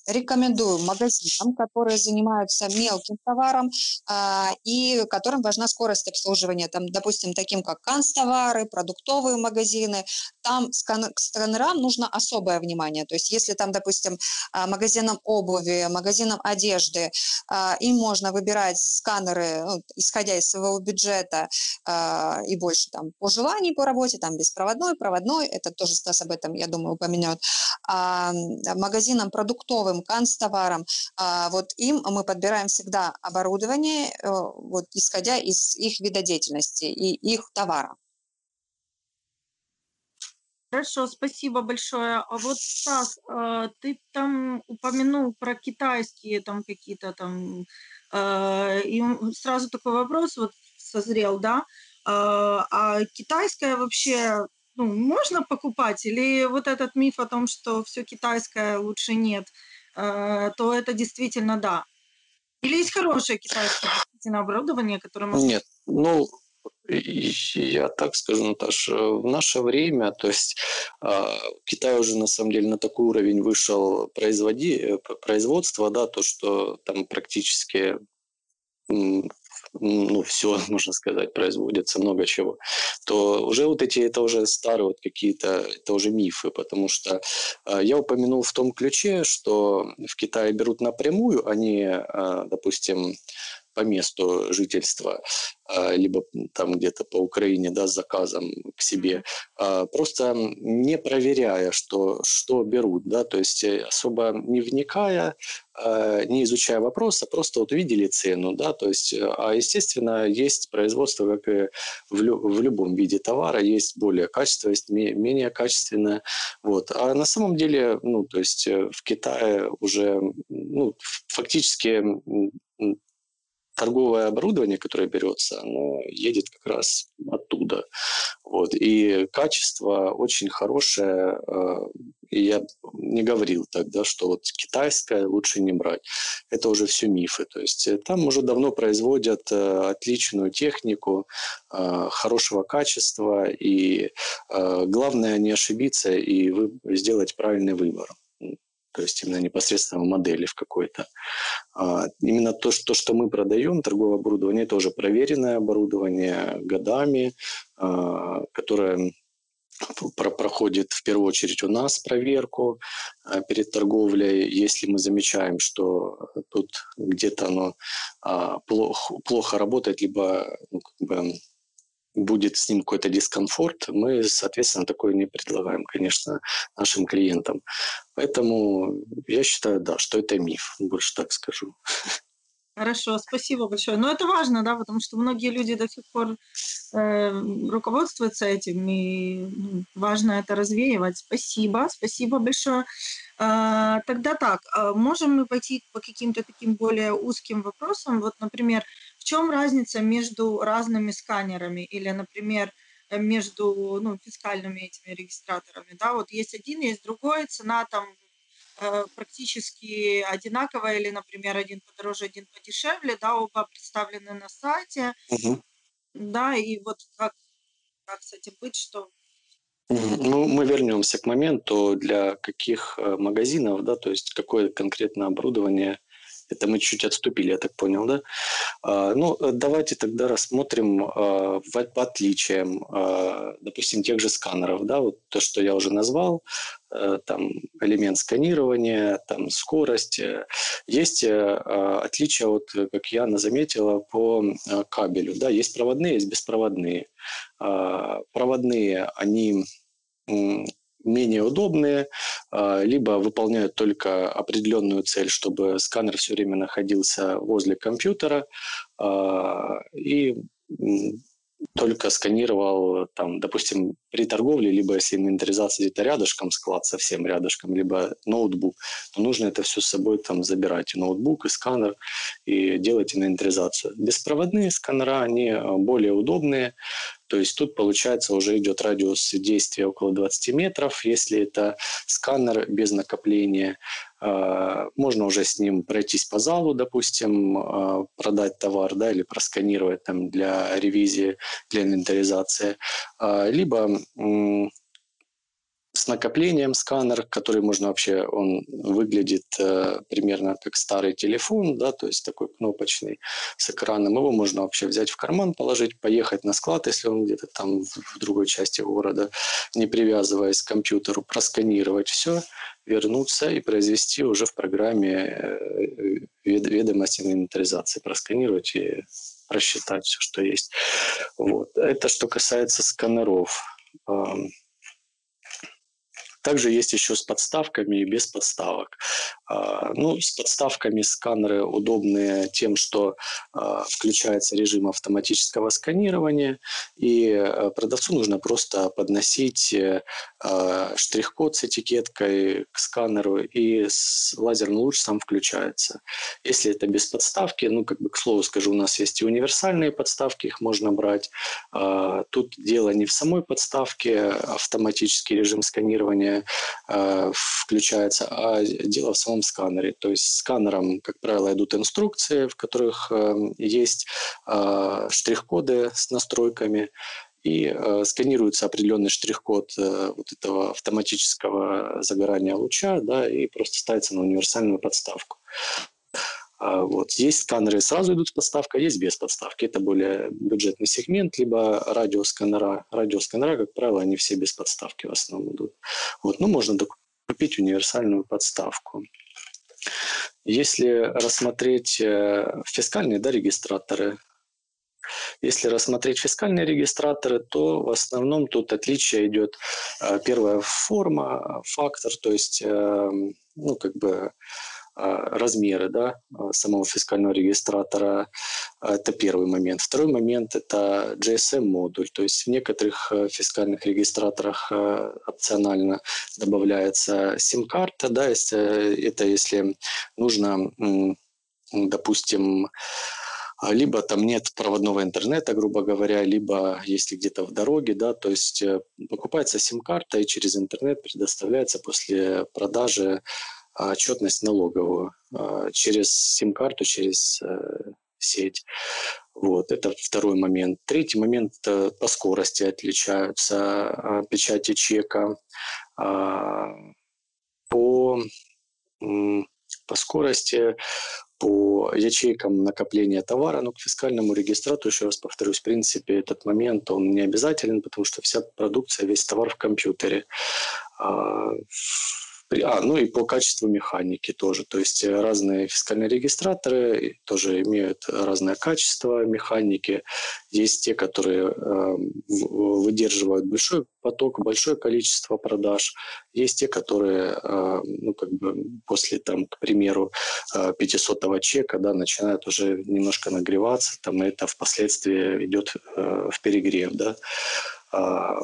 рекомендую магазинам, которые занимаются мелким товаром а, и которым важна скорость обслуживания, там, допустим, таким как канцтовары, продуктовые магазины, там к сканерам нужно особое внимание. То есть если там, допустим, а, магазинам обуви, магазинам одежды, а, им можно выбирать сканеры, ну, исходя из своего бюджета а, и больше там по желанию по работе, там беспроводной, проводной, это тоже Стас об этом, я думаю, упомянет. А магазинам продуктовым товаром, канцтоваром, а, вот им мы подбираем всегда оборудование, э, вот, исходя из их вида деятельности и их товара. Хорошо, спасибо большое. А вот, Стас, а, ты там упомянул про китайские там какие-то там, а, и сразу такой вопрос вот созрел, да? А китайское вообще ну, можно покупать? Или вот этот миф о том, что все китайское лучше нет? Э, то это действительно да. Или есть хорошее китайское оборудование, которое можно... Нет, ну, я так скажу, Наташа, в наше время, то есть э, Китай уже на самом деле на такой уровень вышел производи, э, производства, да, то, что там практически ну, все, можно сказать, производится, много чего, то уже вот эти, это уже старые вот какие-то, это уже мифы, потому что э, я упомянул в том ключе, что в Китае берут напрямую, они, э, допустим, по месту жительства, а, либо там где-то по Украине, да, с заказом к себе, а, просто не проверяя, что, что берут, да, то есть э, особо не вникая, а, не изучая вопрос, а просто вот увидели цену, да, то есть, э, а естественно, есть производство, как и в, лю- в любом виде товара, есть более качественное, есть менее качественное, вот, а на самом деле, ну, то есть э, в Китае уже, ну, фактически торговое оборудование, которое берется, оно едет как раз оттуда. Вот. И качество очень хорошее. Э, и я не говорил тогда, что вот китайское лучше не брать. Это уже все мифы. То есть э, там уже давно производят э, отличную технику, хорошего качества. И главное не ошибиться и сделать правильный выбор. То есть именно непосредственно в модели в какой-то. А, именно то, что, то, что мы продаем, торговое оборудование, тоже проверенное оборудование годами, а, которое проходит в первую очередь у нас проверку а, перед торговлей. Если мы замечаем, что тут где-то оно плохо, плохо работает, либо ну, как бы будет с ним какой-то дискомфорт, мы, соответственно, такое не предлагаем, конечно, нашим клиентам. Поэтому я считаю, да, что это миф, больше так скажу. Хорошо, спасибо большое. Но это важно, да, потому что многие люди до сих пор э, руководствуются этим, и ну, важно это развеивать. Спасибо, спасибо большое. Э, тогда так, э, можем мы пойти по каким-то таким более узким вопросам? Вот, например, чем разница между разными сканерами или, например, между ну, фискальными этими регистраторами? Да, вот есть один, есть другой, цена там Э, практически одинаковая или, например, один подороже, один подешевле, да, оба представлены на сайте, угу. да, и вот как, как с этим быть, что ну, мы вернемся к моменту, для каких э, магазинов, да, то есть какое конкретно оборудование это мы чуть отступили, я так понял, да? А, ну, э, давайте тогда рассмотрим а, по отличиям, а, допустим, тех же сканеров, да, вот то, что я уже назвал, а, там элемент сканирования, там скорость. Есть а, отличия, вот, как Яна заметила, по кабелю, да, есть проводные, есть беспроводные. Проводные, они менее удобные, а, либо выполняют только определенную цель, чтобы сканер все время находился возле компьютера а, и только сканировал, там, допустим, при торговле, либо если инвентаризация где-то рядышком, склад совсем рядышком, либо ноутбук, то нужно это все с собой там забирать, и ноутбук, и сканер, и делать инвентаризацию. Беспроводные сканера, они а, более удобные, то есть тут, получается, уже идет радиус действия около 20 метров. Если это сканер без накопления, а, можно уже с ним пройтись по залу, допустим, а, продать товар да, или просканировать там для ревизии, для инвентаризации. А, либо с накоплением сканер, который можно вообще, он выглядит э, примерно как старый телефон, да, то есть такой кнопочный с экраном. Его можно вообще взять в карман, положить, поехать на склад, если он где-то там в, другой части города, не привязываясь к компьютеру, просканировать все, вернуться и произвести уже в программе э, ведомости инвентаризации, просканировать и просчитать все, что есть. Вот. Это что касается сканеров. Также есть еще с подставками и без подставок. А, ну, с подставками сканеры удобные тем, что а, включается режим автоматического сканирования, и а, продавцу нужно просто подносить э, штрих-код с этикеткой к сканеру, и лазерный луч сам включается. Если это без подставки, ну, как бы, к слову скажу, у нас есть и универсальные подставки, их можно брать. Тут дело не в самой подставке, автоматический режим сканирования включается, а дело в самом сканере. То есть сканером, как правило, идут инструкции, в которых э, есть э, штрих-коды с настройками, и э, сканируется определенный штрих-код э, вот этого автоматического загорания луча, да, и просто ставится на универсальную подставку. А, вот. Есть сканеры сразу идут с подставкой, есть без подставки. Это более бюджетный сегмент, либо радиосканера. Радиосканера, как правило, они все без подставки в основном идут. Вот. Ну, можно купить универсальную подставку. Если рассмотреть э, фискальные да, регистраторы, если рассмотреть фискальные регистраторы, то в основном тут отличие идет э, первая форма, фактор, то есть эм, ну, как бы размеры да, а, самого фискального регистратора. А, это первый момент. Второй момент – это GSM-модуль. То есть в некоторых фискальных регистраторах опционально добавляется сим-карта. Да, это если нужно, допустим, либо там нет проводного интернета, грубо говоря, либо если где-то в дороге, да, то есть э, покупается сим-карта и через интернет предоставляется после продажи отчетность налоговую а, через сим-карту, через э, сеть. Вот, это второй момент. Третий момент – по скорости отличаются а, печати чека, а, по по скорости, по ячейкам накопления товара, но к фискальному регистрату, еще раз повторюсь, в принципе, этот момент, он не обязателен, потому что вся продукция, весь товар в компьютере. А, ну и по качеству механики тоже. То есть э, разные фискальные регистраторы тоже имеют разное качество механики. Есть те, которые э, выдерживают большой поток, большое количество продаж. Есть те, которые, э, ну, как бы после, там, к примеру, 500 чека, да, начинают уже немножко нагреваться, там, и это впоследствии идет в перегрев, да. А,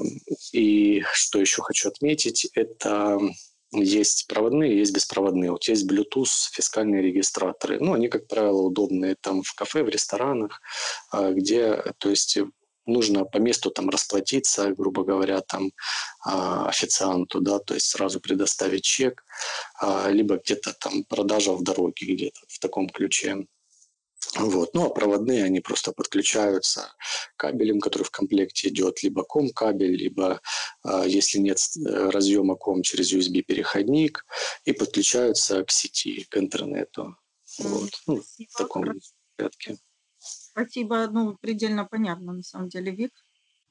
и что еще хочу отметить, это есть проводные, есть беспроводные. Вот есть Bluetooth, фискальные регистраторы. Ну, они, как правило, удобные там в кафе, в ресторанах, а, где, то есть, нужно по месту там расплатиться, грубо говоря, там а, официанту, да, то есть сразу предоставить чек, а, либо где-то там продажа в дороге где-то в таком ключе. Вот. Ну, а проводные, они просто подключаются кабелем, который в комплекте идет, либо ком-кабель, либо, э, если нет э, разъема ком, через USB-переходник, и подключаются к сети, к интернету. Вот. Ну, в таком порядке. Спасибо. Ну, предельно понятно, на самом деле, Вик.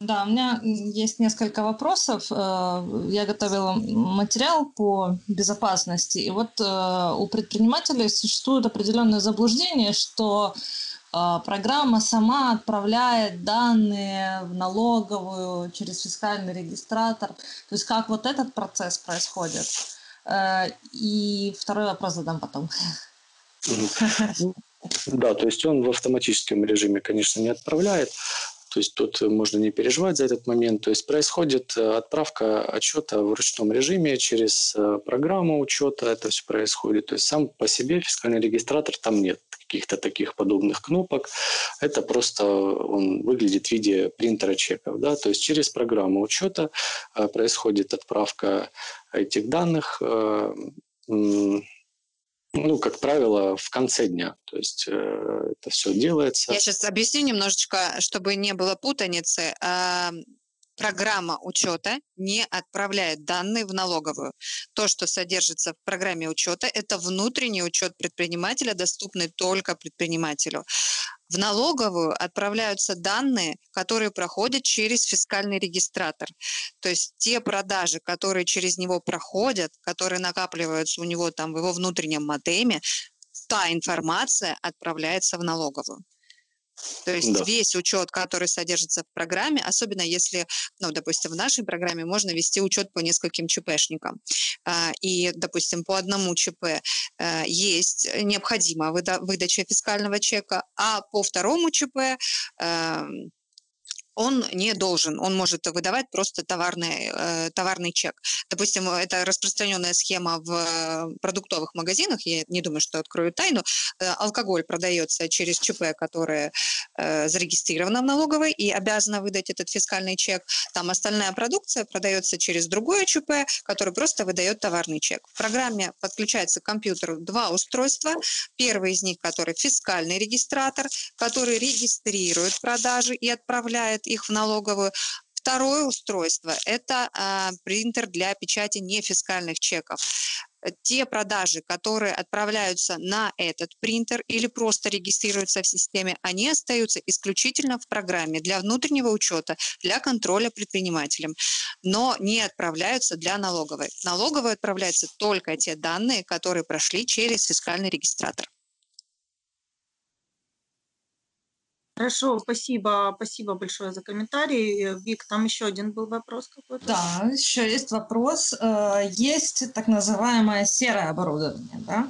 Да, у меня есть несколько вопросов. Э, я готовила материал по безопасности, и вот э, у предпринимателей существует определенное заблуждение, что э, программа сама отправляет данные в налоговую через фискальный регистратор. То есть как вот этот процесс происходит? И второй вопрос задам потом. Да, то есть он в автоматическом режиме, конечно, не отправляет, то есть тут можно не переживать за этот момент. То есть происходит э, отправка отчета в ручном режиме через э, программу учета. Это все происходит. То есть сам по себе фискальный регистратор там нет каких-то таких подобных кнопок. Это просто он выглядит в виде принтера чеков. Да? То есть через программу учета э, происходит отправка этих данных ну, как правило, в конце дня. То есть э, это все делается. Я сейчас объясню немножечко, чтобы не было путаницы. Э, программа учета не отправляет данные в налоговую. То, что содержится в программе учета, это внутренний учет предпринимателя, доступный только предпринимателю. В налоговую отправляются данные, которые проходят через фискальный регистратор. То есть те продажи, которые через него проходят, которые накапливаются у него там в его внутреннем модеме, та информация отправляется в налоговую. То есть да. весь учет, который содержится в программе, особенно если, ну, допустим, в нашей программе можно вести учет по нескольким ЧПшникам. А, и, допустим, по одному ЧП э, есть необходима выдача фискального чека, а по второму ЧП эм, он не должен, он может выдавать просто товарный, э, товарный чек. Допустим, это распространенная схема в продуктовых магазинах, я не думаю, что открою тайну, э, алкоголь продается через ЧП, которое э, зарегистрировано в налоговой и обязана выдать этот фискальный чек. Там остальная продукция продается через другое ЧП, который просто выдает товарный чек. В программе подключается к компьютеру два устройства. Первый из них, который фискальный регистратор, который регистрирует продажи и отправляет отправляет их в налоговую. Второе устройство – это э, принтер для печати нефискальных чеков. Те продажи, которые отправляются на этот принтер или просто регистрируются в системе, они остаются исключительно в программе для внутреннего учета, для контроля предпринимателем, но не отправляются для налоговой. Налоговой отправляются только те данные, которые прошли через фискальный регистратор. Хорошо, спасибо, спасибо большое за комментарий. Э, Вик, там еще один был вопрос какой-то. Да, еще есть вопрос. Э, есть так называемое серое оборудование, да?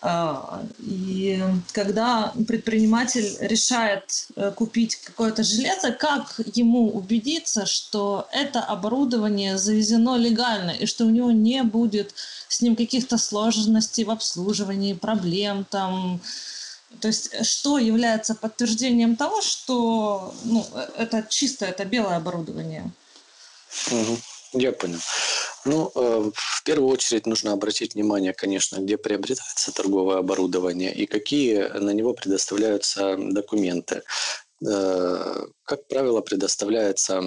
Э, и когда предприниматель решает купить какое-то железо, как ему убедиться, что это оборудование завезено легально и что у него не будет с ним каких-то сложностей в обслуживании, проблем там, то есть э, что является подтверждением того, что ну, э, это чисто, это белое оборудование? Угу. Я понял. Ну, э, в первую очередь нужно обратить внимание, конечно, где приобретается торговое оборудование и какие на него предоставляются документы. Как правило, предоставляется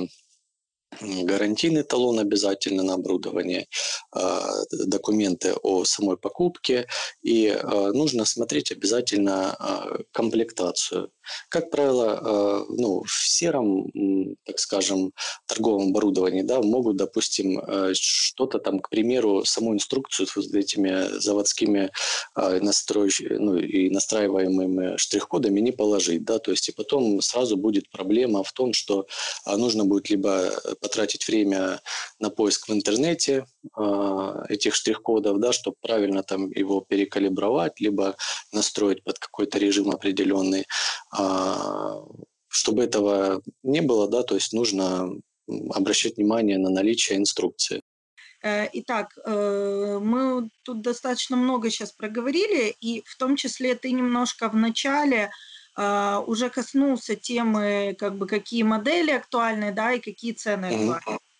гарантийный талон обязательно на оборудование, а, документы о самой покупке и а, нужно смотреть обязательно а, комплектацию. Как правило, ну, в сером, так скажем, торговом оборудовании да, могут, допустим, что-то там, к примеру, саму инструкцию с этими заводскими настроищ... ну, и настраиваемыми штрих-кодами не положить. Да, то есть и потом сразу будет проблема в том, что нужно будет либо потратить время на поиск в интернете э, этих штрих-кодов, да, чтобы правильно там его перекалибровать, либо настроить под какой-то режим определенный. Э, чтобы этого не было, да, то есть нужно обращать внимание на наличие инструкции. Э, итак, э, мы тут достаточно много сейчас проговорили, и в том числе ты немножко в начале Uh, уже коснулся темы, как бы какие модели актуальны, да, и какие цены актуальны. Mm-hmm.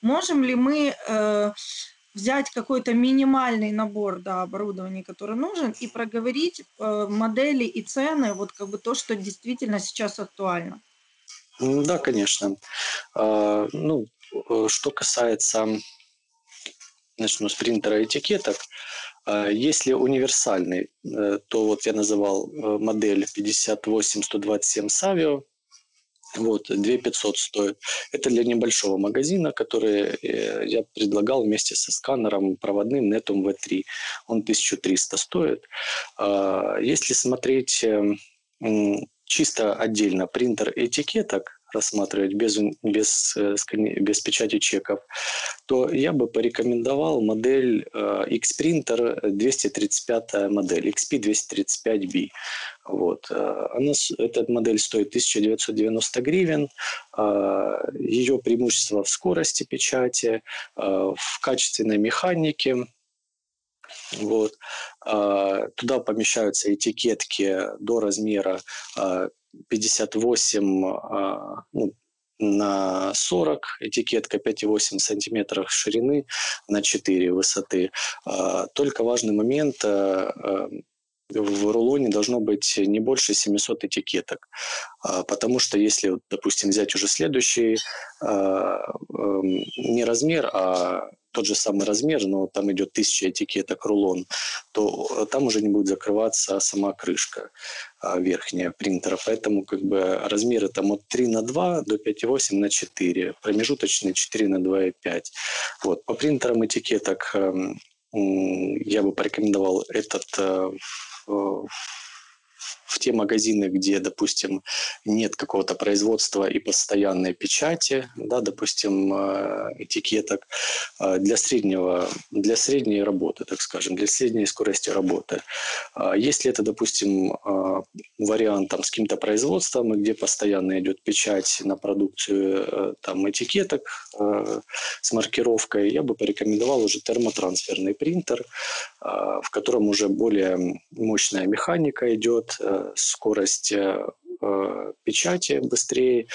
Можем ли мы uh, взять какой-то минимальный набор да, оборудования, который нужен, и проговорить uh, модели и цены, вот как бы то, что действительно сейчас актуально? Да, конечно. Ну, э, что касается, начну с принтера этикеток, а если универсальный, э, то вот я называл э, модель 58-127 Savio, вот, 2500 стоит. Это для небольшого магазина, который э, я предлагал вместе со сканером проводным Netum V3. Он 1300 стоит. А если смотреть чисто отдельно принтер этикеток, рассматривать без, без, э, без печати чеков, то я бы порекомендовал модель э, X-Printer 235 модель, XP235B. Вот. Э, она, эта модель стоит 1990 гривен. Ее преимущество в скорости печати, в качественной механике, вот. Туда помещаются этикетки до размера 58 а, ну, на 40, этикетка 5,8 сантиметров ширины на 4 высоты. А, только важный момент а, в рулоне должно быть не больше 700 этикеток. Потому что если, допустим, взять уже следующий эм, не размер, а тот же самый размер, но там идет 1000 этикеток рулон, то э, там уже не будет закрываться сама крышка а, верхняя принтера. Поэтому как бы размеры там от 3 на 2 до 5,8 на 4, промежуточные 4 на 2,5. Вот. По принтерам этикеток эм, я бы порекомендовал этот э, в те магазины, где, допустим, нет какого-то производства и постоянной печати, да, допустим, э, этикеток, э, для среднего, для средней работы, так скажем, для средней скорости работы. А если это, допустим, э, вариант там, с каким-то производством, где постоянно идет печать на продукцию там, этикеток с маркировкой, я бы порекомендовал уже термотрансферный принтер, в котором уже более мощная механика идет, скорость э, э, печати быстрее.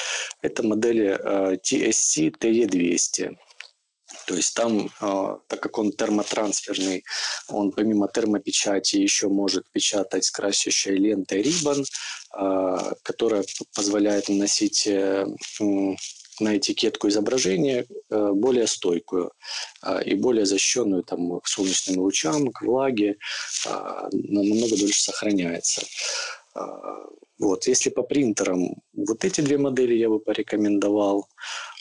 Это модели э, TSC TE200. То есть там, так как он термотрансферный, он помимо термопечати еще может печатать с красящей лентой Ribbon, которая позволяет наносить на этикетку изображение более стойкую и более защищенную там, к солнечным лучам, к влаге, намного дольше сохраняется. А, вот, если по принтерам, вот эти две модели я бы порекомендовал.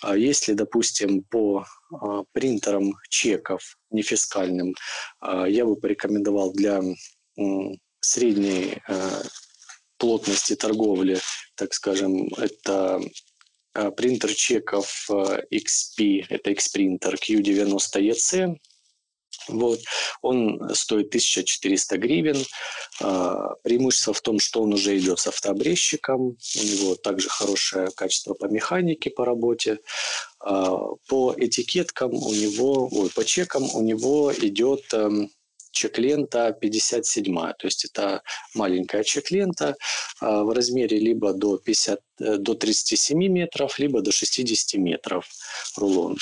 А если, допустим, по а, принтерам чеков нефискальным, а, я бы порекомендовал для средней а, плотности торговли, так скажем, это а, принтер чеков а, XP, это X-принтер Q90EC, вот. Он стоит 1400 гривен. А, преимущество в том, что он уже идет с автобрезчиком. У него также хорошее качество по механике, по работе. А, по этикеткам у него, ой, по чекам у него идет эм, чек-лента 57. То есть это маленькая чек-лента а, в размере либо до, 50, э, до 37 метров, либо до 60 метров рулон.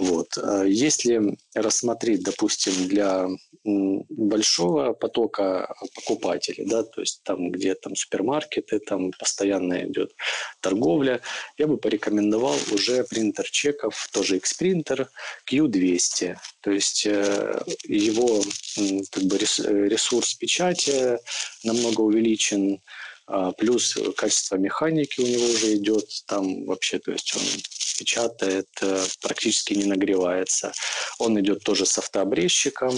Вот. А если рассмотреть, допустим, для большого потока покупателей, да, то есть там, где там супермаркеты, там постоянно идет торговля, я бы порекомендовал уже принтер чеков, тоже X-принтер Q200. То есть э, его как бы, ресурс печати намного увеличен, а, плюс качество механики у него уже идет, там вообще, то есть он печатает, э, практически не нагревается. Он идет тоже с автобрезчиком,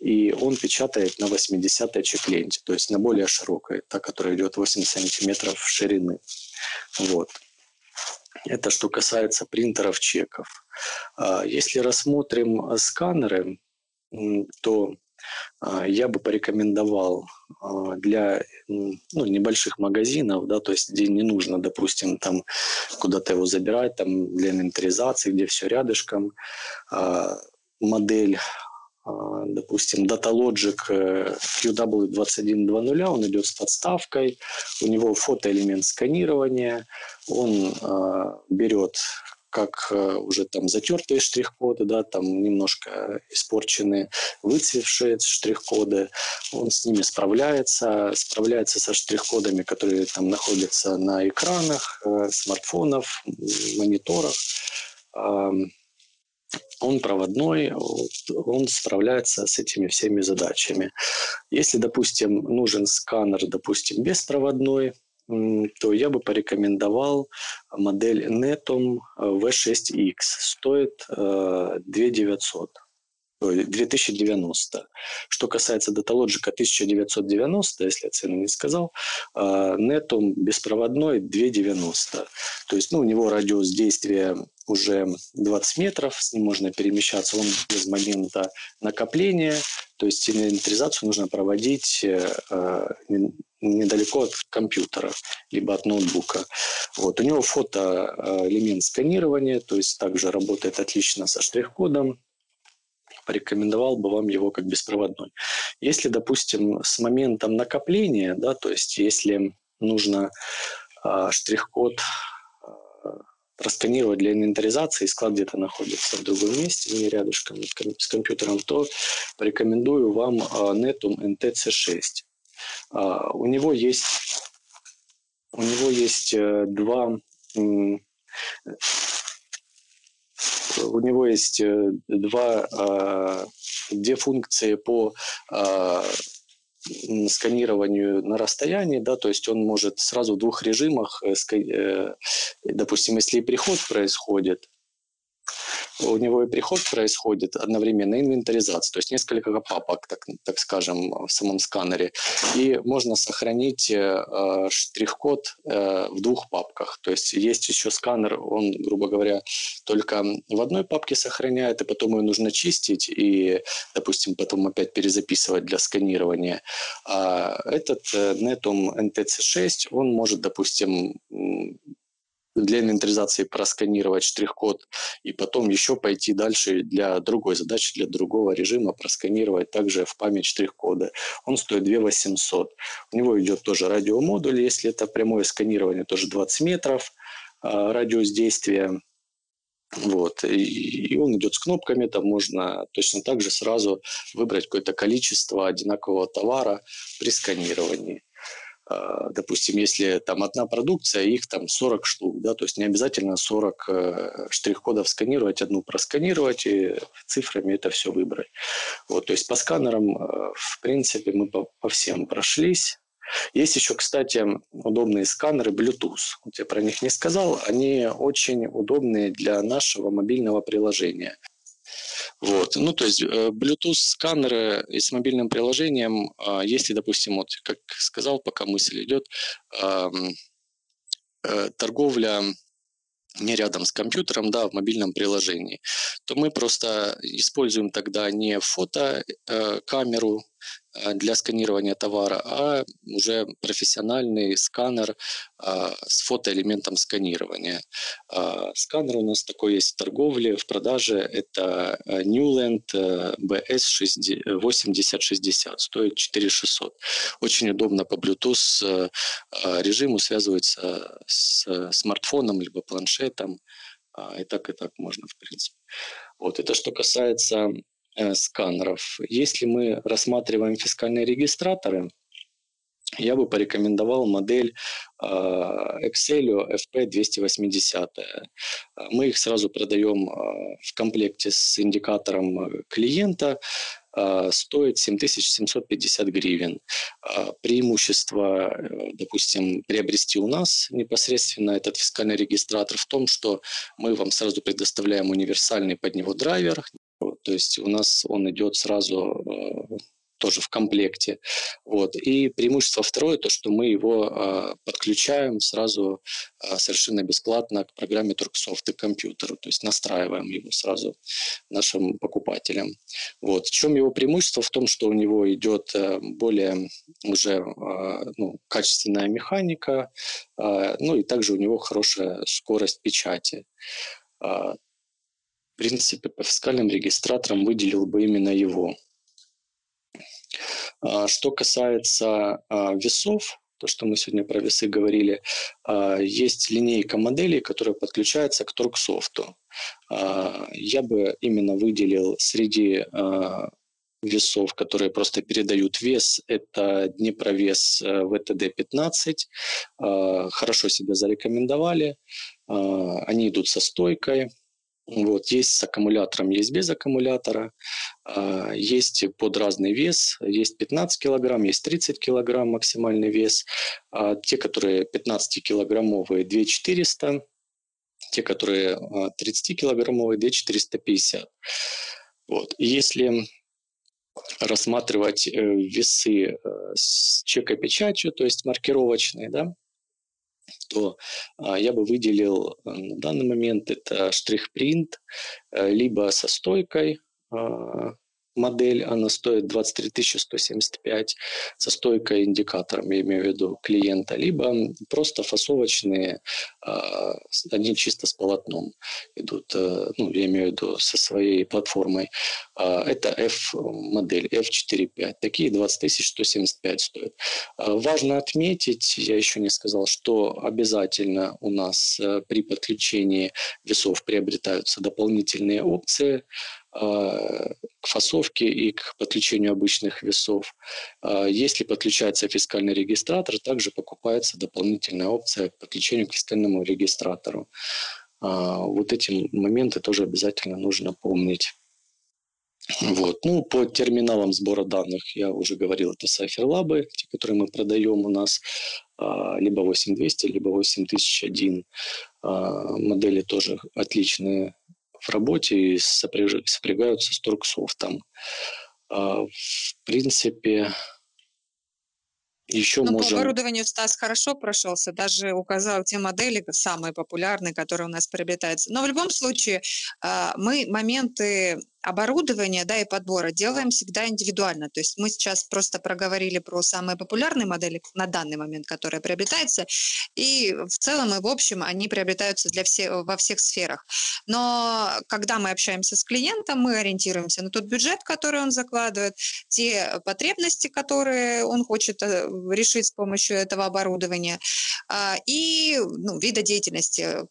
и он печатает на 80-й чек-ленте, то есть на более широкой, та, которая идет 8 сантиметров ширины. Вот. Это что касается принтеров чеков. А, если рассмотрим сканеры, то я бы порекомендовал а, для ну, небольших магазинов, да, то есть где не нужно, допустим, там куда-то его забирать, там для инвентаризации, где все рядышком, а, модель допустим, DataLogic QW2120, он идет с подставкой, у него фотоэлемент сканирования, он берет как э, уже там затертые штрих-коды, да, там немножко испорченные, выцвевшие штрих-коды, он с ними справляется, справляется со штрих-кодами, которые там находятся на экранах, э, смартфонов, мониторах. Он проводной, он справляется с этими всеми задачами. Если, допустим, нужен сканер, допустим, беспроводной, то я бы порекомендовал модель Netum V6X. Стоит 2900. 2090. Что касается Datalogic 1990, если я цену не сказал, Netum беспроводной 290. То есть ну, у него радиус действия уже 20 метров, с ним можно перемещаться, он без момента накопления, то есть инвентаризацию нужно проводить э, недалеко от компьютера, либо от ноутбука. Вот. У него фотоэлемент сканирования, то есть также работает отлично со штрих-кодом. Порекомендовал бы вам его как беспроводной. Если, допустим, с моментом накопления, да, то есть если нужно э, штрих-код э, просканировать для инвентаризации, склад где-то находится в другом месте, не рядышком с компьютером, то порекомендую вам Netum NTC6. А, у него есть, у него есть э, два у него есть э, два, а, две функции по а, сканированию на расстоянии, да, то есть он может сразу в двух режимах, э, допустим, если приход происходит, у него и приход происходит одновременно, инвентаризация, то есть несколько папок, так, так скажем, в самом сканере. И можно сохранить э, штрих-код э, в двух папках. То есть есть еще сканер, он, грубо говоря, только в одной папке сохраняет, и потом ее нужно чистить и, допустим, потом опять перезаписывать для сканирования. А этот э, Netum NTC6, он может, допустим, для инвентаризации просканировать штрих-код и потом еще пойти дальше для другой задачи, для другого режима просканировать также в память штрих-кода. Он стоит 2 800. У него идет тоже радиомодуль, если это прямое сканирование, тоже 20 метров а, радиус действия. Вот. И, он идет с кнопками, там можно точно так же сразу выбрать какое-то количество одинакового товара при сканировании. А, допустим, если там одна продукция, их там 40 штук, да, то есть не обязательно 40 э, штрих-кодов сканировать, одну просканировать и цифрами это все выбрать. Вот, то есть по сканерам, э, в принципе, мы по, по всем прошлись. Есть еще, кстати, удобные сканеры Bluetooth. Вот я про них не сказал. Они очень удобные для нашего мобильного приложения. Вот. Ну, то есть э, Bluetooth-сканеры и с мобильным приложением, а, если, допустим, вот, как сказал, пока мысль идет, э, торговля не рядом с компьютером, да, в мобильном приложении, то мы просто используем тогда не фотокамеру э, для сканирования товара, а уже профессиональный сканер а, с фотоэлементом сканирования. А, сканер у нас такой есть в торговле, в продаже. Это э, Newland BS 8060, стоит 4600. Очень удобно по Bluetooth э, режиму связывается с смартфоном либо планшетом. А, и так, и так можно, в принципе. Вот это что касается э, сканеров. Если мы рассматриваем фискальные регистраторы, я бы порекомендовал модель э, Excel FP280. Мы их сразу продаем э, в комплекте с индикатором э, клиента. Стоит 7750 гривен. Преимущество, допустим, приобрести у нас непосредственно этот фискальный регистратор в том, что мы вам сразу предоставляем универсальный под него драйвер, то есть у нас он идет сразу тоже в комплекте. Вот. И преимущество второе, то, что мы его э, подключаем сразу э, совершенно бесплатно к программе Турксофт и компьютеру, то есть настраиваем его сразу нашим покупателям. Вот. В чем его преимущество? В том, что у него идет э, более уже э, ну, качественная механика, э, ну и также у него хорошая скорость печати. Принципе, по фискальным регистраторам выделил бы именно его. А, что касается а, весов, то, что мы сегодня про весы говорили, а, есть линейка моделей, которая подключается к торксофту. Я бы именно выделил среди весов, которые просто передают вес. Это Днепровес э, ВТД-15. Хорошо себя зарекомендовали. Они идут со стойкой. Вот, есть с аккумулятором, есть без аккумулятора, а, есть под разный вес, есть 15 килограмм, есть 30 килограмм максимальный вес. А, те, которые 15-килограммовые, 2400, те, которые 30-килограммовые, 2450. Вот. Если рассматривать э, весы э, с чекопечатью, то есть маркировочные, да, то а, я бы выделил э, на данный момент это штрих-принт, э, либо со стойкой, а, модель, она стоит 23 175 со стойкой индикатором, я имею в виду клиента, либо просто фасовочные, а, они чисто с полотном идут, э, ну, я имею в виду со своей платформой. А, это F-модель, F4.5. Такие 20 175 стоят. А, важно отметить, я еще не сказал, что обязательно у нас э, при подключении весов приобретаются дополнительные опции, к фасовке и к подключению обычных весов. Если подключается фискальный регистратор, также покупается дополнительная опция к подключению к фискальному регистратору. Вот эти моменты тоже обязательно нужно помнить. Вот. Ну, по терминалам сбора данных я уже говорил, это Cypher те, которые мы продаем у нас, либо 8200, либо 8001. Модели тоже отличные в работе и сопрягаются с Торксофтом. А, в принципе, еще ну, можем... По оборудованию Стас хорошо прошелся, даже указал те модели, самые популярные, которые у нас приобретаются. Но в любом случае а, мы моменты оборудования да, и подбора делаем всегда индивидуально. То есть мы сейчас просто проговорили про самые популярные модели на данный момент, которые приобретаются, и в целом и в общем они приобретаются для всех, во всех сферах. Но когда мы общаемся с клиентом, мы ориентируемся на тот бюджет, который он закладывает, те потребности, которые он хочет э, решить с помощью этого оборудования, а, и ну, вида деятельности,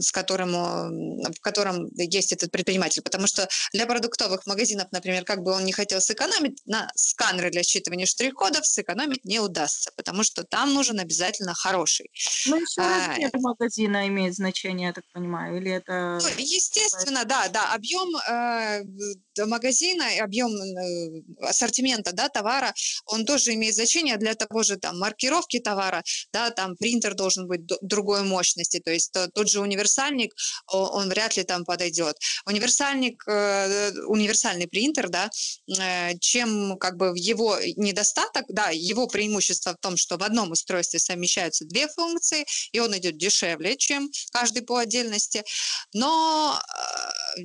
с которым, в котором есть этот предприниматель. Потому что для продуктовых магазинов, например, как бы он не хотел сэкономить, на сканеры для считывания штрих-кодов сэкономить не удастся, потому что там нужен обязательно хороший. Ну, еще а, размер магазина имеет значение, я так понимаю, или это... Ну, естественно, да, да, объем э, магазина, объем э, ассортимента, да, товара, он тоже имеет значение для того же там маркировки товара, да, там принтер должен быть другой мощности, то есть тот же универсальник, он вряд ли там подойдет. Универсальник, э, универсальный принтер, да, э, чем как бы его недостаток, да, его преимущество в том, что в одном устройстве совмещаются две функции, и он идет дешевле, чем каждый по отдельности, но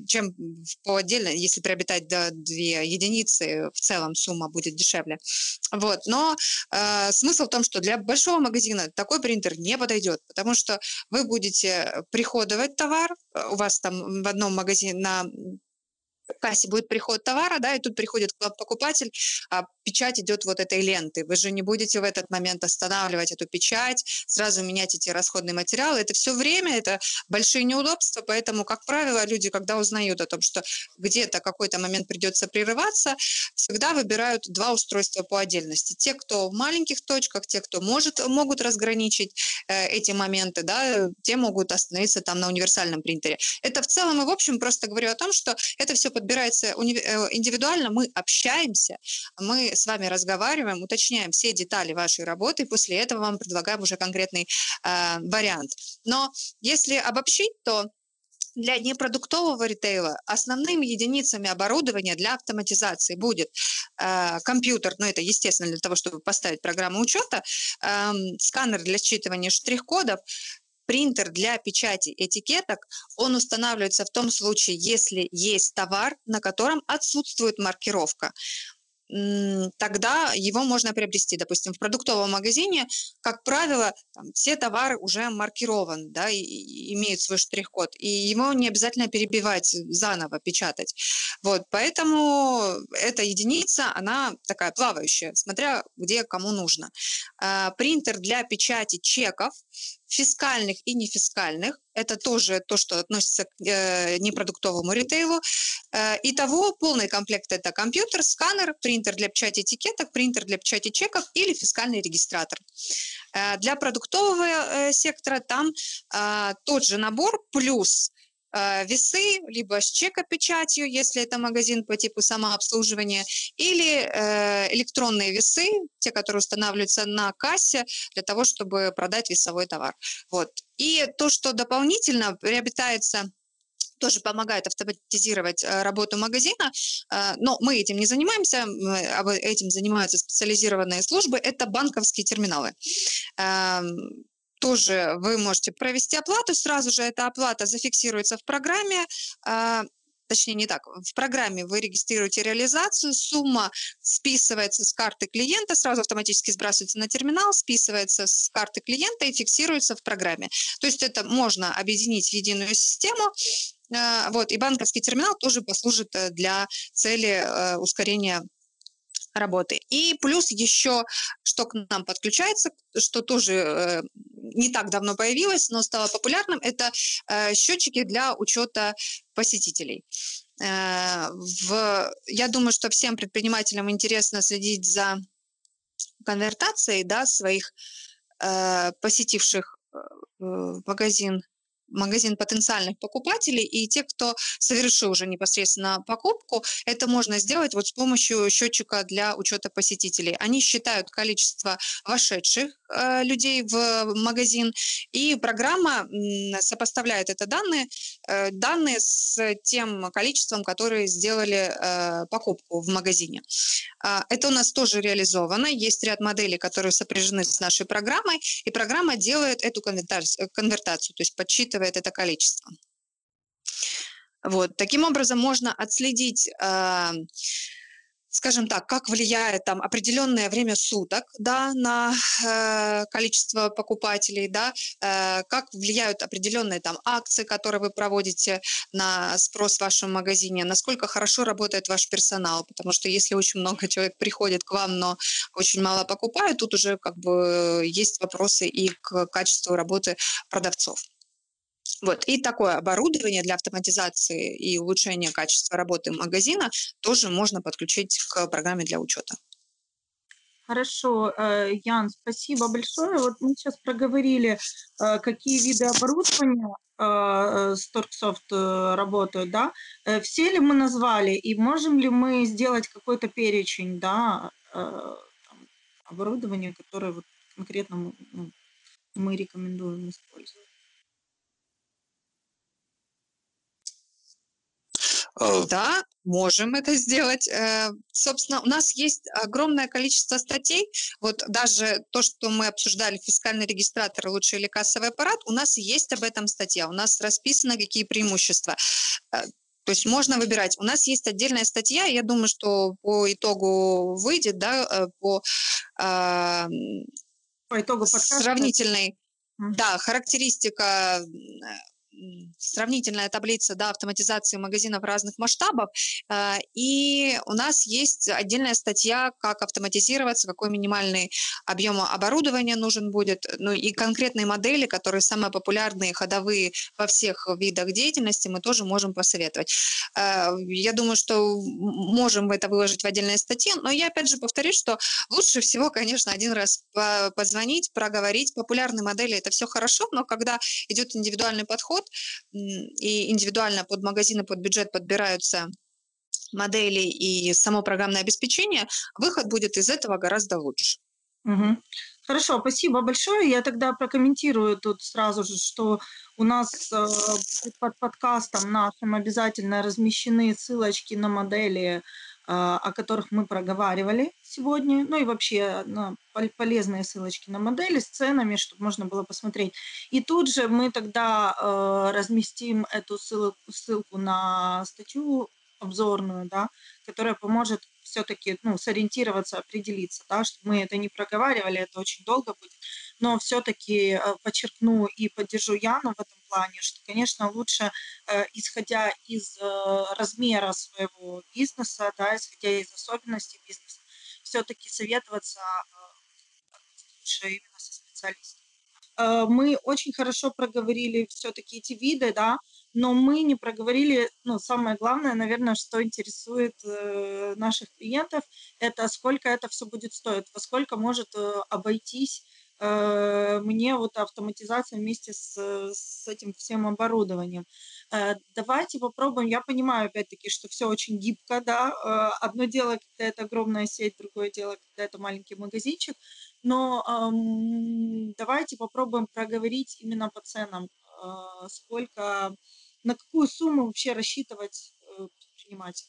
чем по отдельности, если приобретать приобретать до две единицы, в целом сумма будет дешевле. Вот. Но э, смысл в том, что для большого магазина такой принтер не подойдет, потому что вы будете приходовать товар, у вас там в одном магазине на кассе будет приход товара, да, и тут приходит покупатель, а печать идет вот этой ленты. Вы же не будете в этот момент останавливать эту печать, сразу менять эти расходные материалы. Это все время, это большие неудобства, поэтому, как правило, люди, когда узнают о том, что где-то какой-то момент придется прерываться, всегда выбирают два устройства по отдельности. Те, кто в маленьких точках, те, кто может, могут разграничить э, эти моменты, да, те могут остановиться там на универсальном принтере. Это в целом и в общем просто говорю о том, что это все подбирается э, индивидуально, мы общаемся, мы с вами разговариваем, уточняем все детали вашей работы, и после этого вам предлагаем уже конкретный э, вариант. Но если обобщить, то для непродуктового ритейла основными единицами оборудования для автоматизации будет э, компьютер, ну это естественно для того, чтобы поставить программу учета, э, сканер для считывания штрих-кодов, принтер для печати этикеток, он устанавливается в том случае, если есть товар, на котором отсутствует маркировка тогда его можно приобрести. Допустим, в продуктовом магазине, как правило, там, все товары уже маркированы, да, и, и имеют свой штрих-код, и его не обязательно перебивать, заново печатать. Вот, поэтому эта единица, она такая плавающая, смотря где кому нужно. А, принтер для печати чеков, фискальных и нефискальных. Это тоже то, что относится к э, непродуктовому ритейлу. Э, итого полный комплект – это компьютер, сканер, принтер для печати этикеток, принтер для печати чеков или фискальный регистратор. Э, для продуктового э, сектора там э, тот же набор плюс весы, либо с чекопечатью, если это магазин по типу самообслуживания, или э, электронные весы, те, которые устанавливаются на кассе для того, чтобы продать весовой товар. Вот. И то, что дополнительно приобретается тоже помогает автоматизировать э, работу магазина, э, но мы этим не занимаемся, этим занимаются специализированные службы, это банковские терминалы. Тоже вы можете провести оплату, сразу же эта оплата зафиксируется в программе, а, точнее не так, в программе вы регистрируете реализацию, сумма списывается с карты клиента, сразу автоматически сбрасывается на терминал, списывается с карты клиента и фиксируется в программе. То есть это можно объединить в единую систему, а, вот, и банковский терминал тоже послужит э, для цели э, ускорения работы. И плюс еще, что к нам подключается, что тоже э, не так давно появилось, но стало популярным, это э, счетчики для учета посетителей. Э, в, я думаю, что всем предпринимателям интересно следить за конвертацией да, своих э, посетивших э, магазин магазин потенциальных покупателей и те, кто совершил уже непосредственно покупку, это можно сделать вот с помощью счетчика для учета посетителей. Они считают количество вошедших людей в магазин, и программа сопоставляет это данные, э, данные с тем количеством, которые сделали э, покупку в магазине. Э, это у нас тоже реализовано. Есть ряд моделей, которые сопряжены с нашей программой, и программа делает эту конвертацию, то есть подсчитывает это количество. Вот. Таким образом, можно отследить, э, скажем так, как влияет там определенное время суток да, на э, количество покупателей, да, э, как влияют определенные там акции, которые вы проводите на спрос в вашем магазине, насколько хорошо работает ваш персонал, потому что если очень много человек приходит к вам, но очень мало покупают, тут уже как бы есть вопросы и к качеству работы продавцов. Вот. И такое оборудование для автоматизации и улучшения качества работы магазина тоже можно подключить к программе для учета. Хорошо, э, Ян, спасибо большое. Вот мы сейчас проговорили, э, какие виды оборудования э, с Торксофт работают, да? Все ли мы назвали и можем ли мы сделать какой-то перечень, да, оборудования, которое вот конкретно ну, мы рекомендуем использовать? Да, можем это сделать. Э, собственно, у нас есть огромное количество статей. Вот даже то, что мы обсуждали, фискальный регистратор лучше или кассовый аппарат, у нас есть об этом статья. У нас расписано, какие преимущества. Э, то есть можно выбирать. У нас есть отдельная статья, я думаю, что по итогу выйдет, да, э, по, по итогу подкаста. сравнительной, да, характеристика сравнительная таблица да, автоматизации магазинов разных масштабов, э, и у нас есть отдельная статья, как автоматизироваться, какой минимальный объем оборудования нужен будет, ну и конкретные модели, которые самые популярные, ходовые во всех видах деятельности, мы тоже можем посоветовать. Э, я думаю, что можем это выложить в отдельной статье, но я опять же повторюсь, что лучше всего, конечно, один раз позвонить, проговорить. Популярные модели – это все хорошо, но когда идет индивидуальный подход и индивидуально под магазины, под бюджет подбираются модели и само программное обеспечение, выход будет из этого гораздо лучше. Угу. Хорошо, спасибо большое. Я тогда прокомментирую тут сразу же, что у нас э, под подкастом нашим обязательно размещены ссылочки на модели, э, о которых мы проговаривали сегодня. Ну и вообще на полезные ссылочки на модели с ценами, чтобы можно было посмотреть. И тут же мы тогда э, разместим эту ссылку, ссылку на статью обзорную, да, которая поможет все-таки ну, сориентироваться, определиться, да, что мы это не проговаривали, это очень долго будет, но все-таки э, подчеркну и поддержу Яну в этом плане, что, конечно, лучше, э, исходя из э, размера своего бизнеса, да, исходя из особенностей бизнеса, все-таки советоваться лучше именно со специалистом. Мы очень хорошо проговорили все-таки эти виды, да, но мы не проговорили, ну, самое главное, наверное, что интересует э, наших клиентов, это сколько это все будет стоить, во сколько может э, обойтись э, мне вот автоматизация вместе с, с этим всем оборудованием. Э, давайте попробуем, я понимаю, опять-таки, что все очень гибко, да, э, одно дело, когда это огромная сеть, другое дело, когда это маленький магазинчик, но эм, давайте попробуем проговорить именно по ценам, э, сколько на какую сумму вообще рассчитывать э, предприниматель?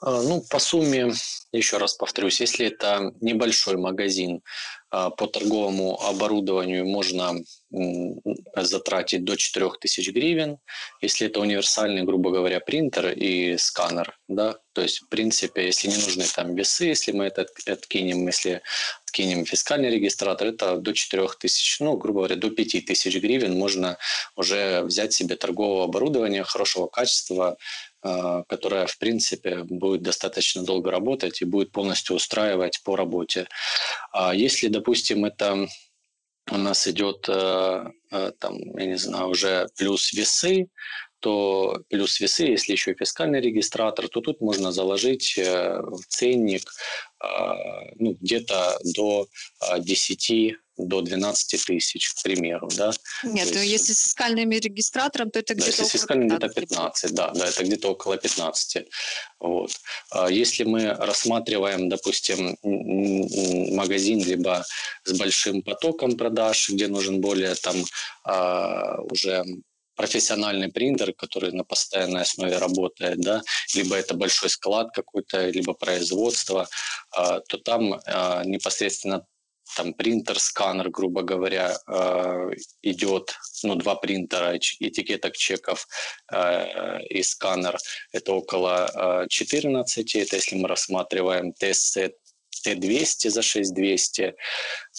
А, ну, по сумме, еще раз повторюсь, если это небольшой магазин, по торговому оборудованию можно затратить до 4000 гривен. Если это универсальный, грубо говоря, принтер и сканер, да, то есть, в принципе, если не нужны там весы, если мы это откинем, если откинем фискальный регистратор, это до 4000, ну, грубо говоря, до 5000 гривен можно уже взять себе торгового оборудования хорошего качества, а, которая, в принципе, будет достаточно долго работать и будет полностью устраивать по работе. А если, допустим, это у нас идет, э, э, там, я не знаю, уже плюс весы, то плюс весы, если еще и фискальный регистратор, то тут можно заложить э, в ценник ну, где-то до 10 до 12 тысяч, к примеру, да. Нет, то ну, если с фискальным регистратором, то это где-то да, если с фискальным где-то 15, да, да, это где-то около 15. Вот. А если мы рассматриваем, допустим, магазин либо с большим потоком продаж, где нужен более там а, уже профессиональный принтер, который на постоянной основе работает, да, либо это большой склад какой-то, либо производство, а, то там непосредственно там принтер, сканер, грубо говоря, э, идет, ну, два принтера, этикеток чеков э, и сканер, это около 14, э, это если мы рассматриваем тест Т200 за 6200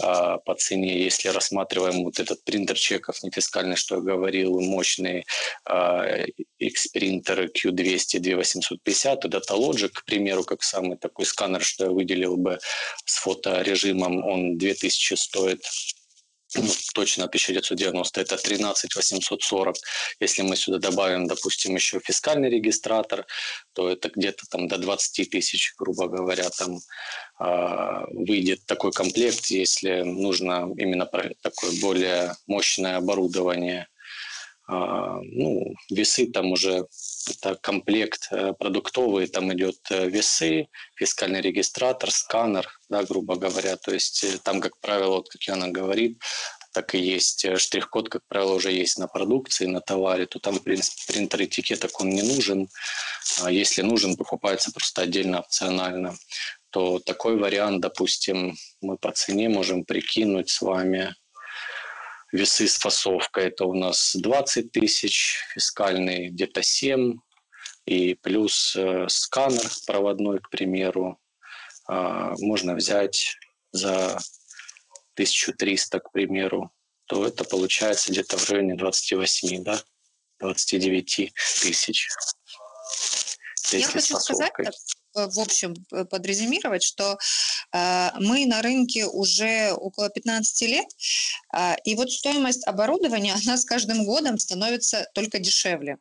а, по цене. Если рассматриваем вот этот принтер чеков не фискальный, что я говорил, мощный а, X-принтер Q200 2850, это Datalogic, к примеру, как самый такой сканер, что я выделил бы с фоторежимом, он 2000 стоит точно 1990, это 13 840. Если мы сюда добавим, допустим, еще фискальный регистратор, то это где-то там до 20 тысяч, грубо говоря, там э, выйдет такой комплект, если нужно именно такое более мощное оборудование. Э, ну, весы там уже это комплект э, продуктовый, там идет э, весы, фискальный регистратор, сканер, да, грубо говоря. То есть э, там, как правило, вот как Яна говорит, так и есть штрих-код, как правило, уже есть на продукции, на товаре, то там, в принципе, принтер этикеток он не нужен. А если нужен, покупается просто отдельно опционально. То такой вариант, допустим, мы по цене можем прикинуть с вами весы с фасовкой. Это у нас 20 тысяч, фискальный где-то 7, и плюс э, сканер проводной, к примеру, э, можно взять за 1300, к примеру. то это получается где-то в районе 28, да, 29 тысяч. Я хочу сказать, Э, в общем подрезюмировать, что мы на рынке уже около 15 лет, э, и вот стоимость оборудования, она с каждым годом становится только дешевле.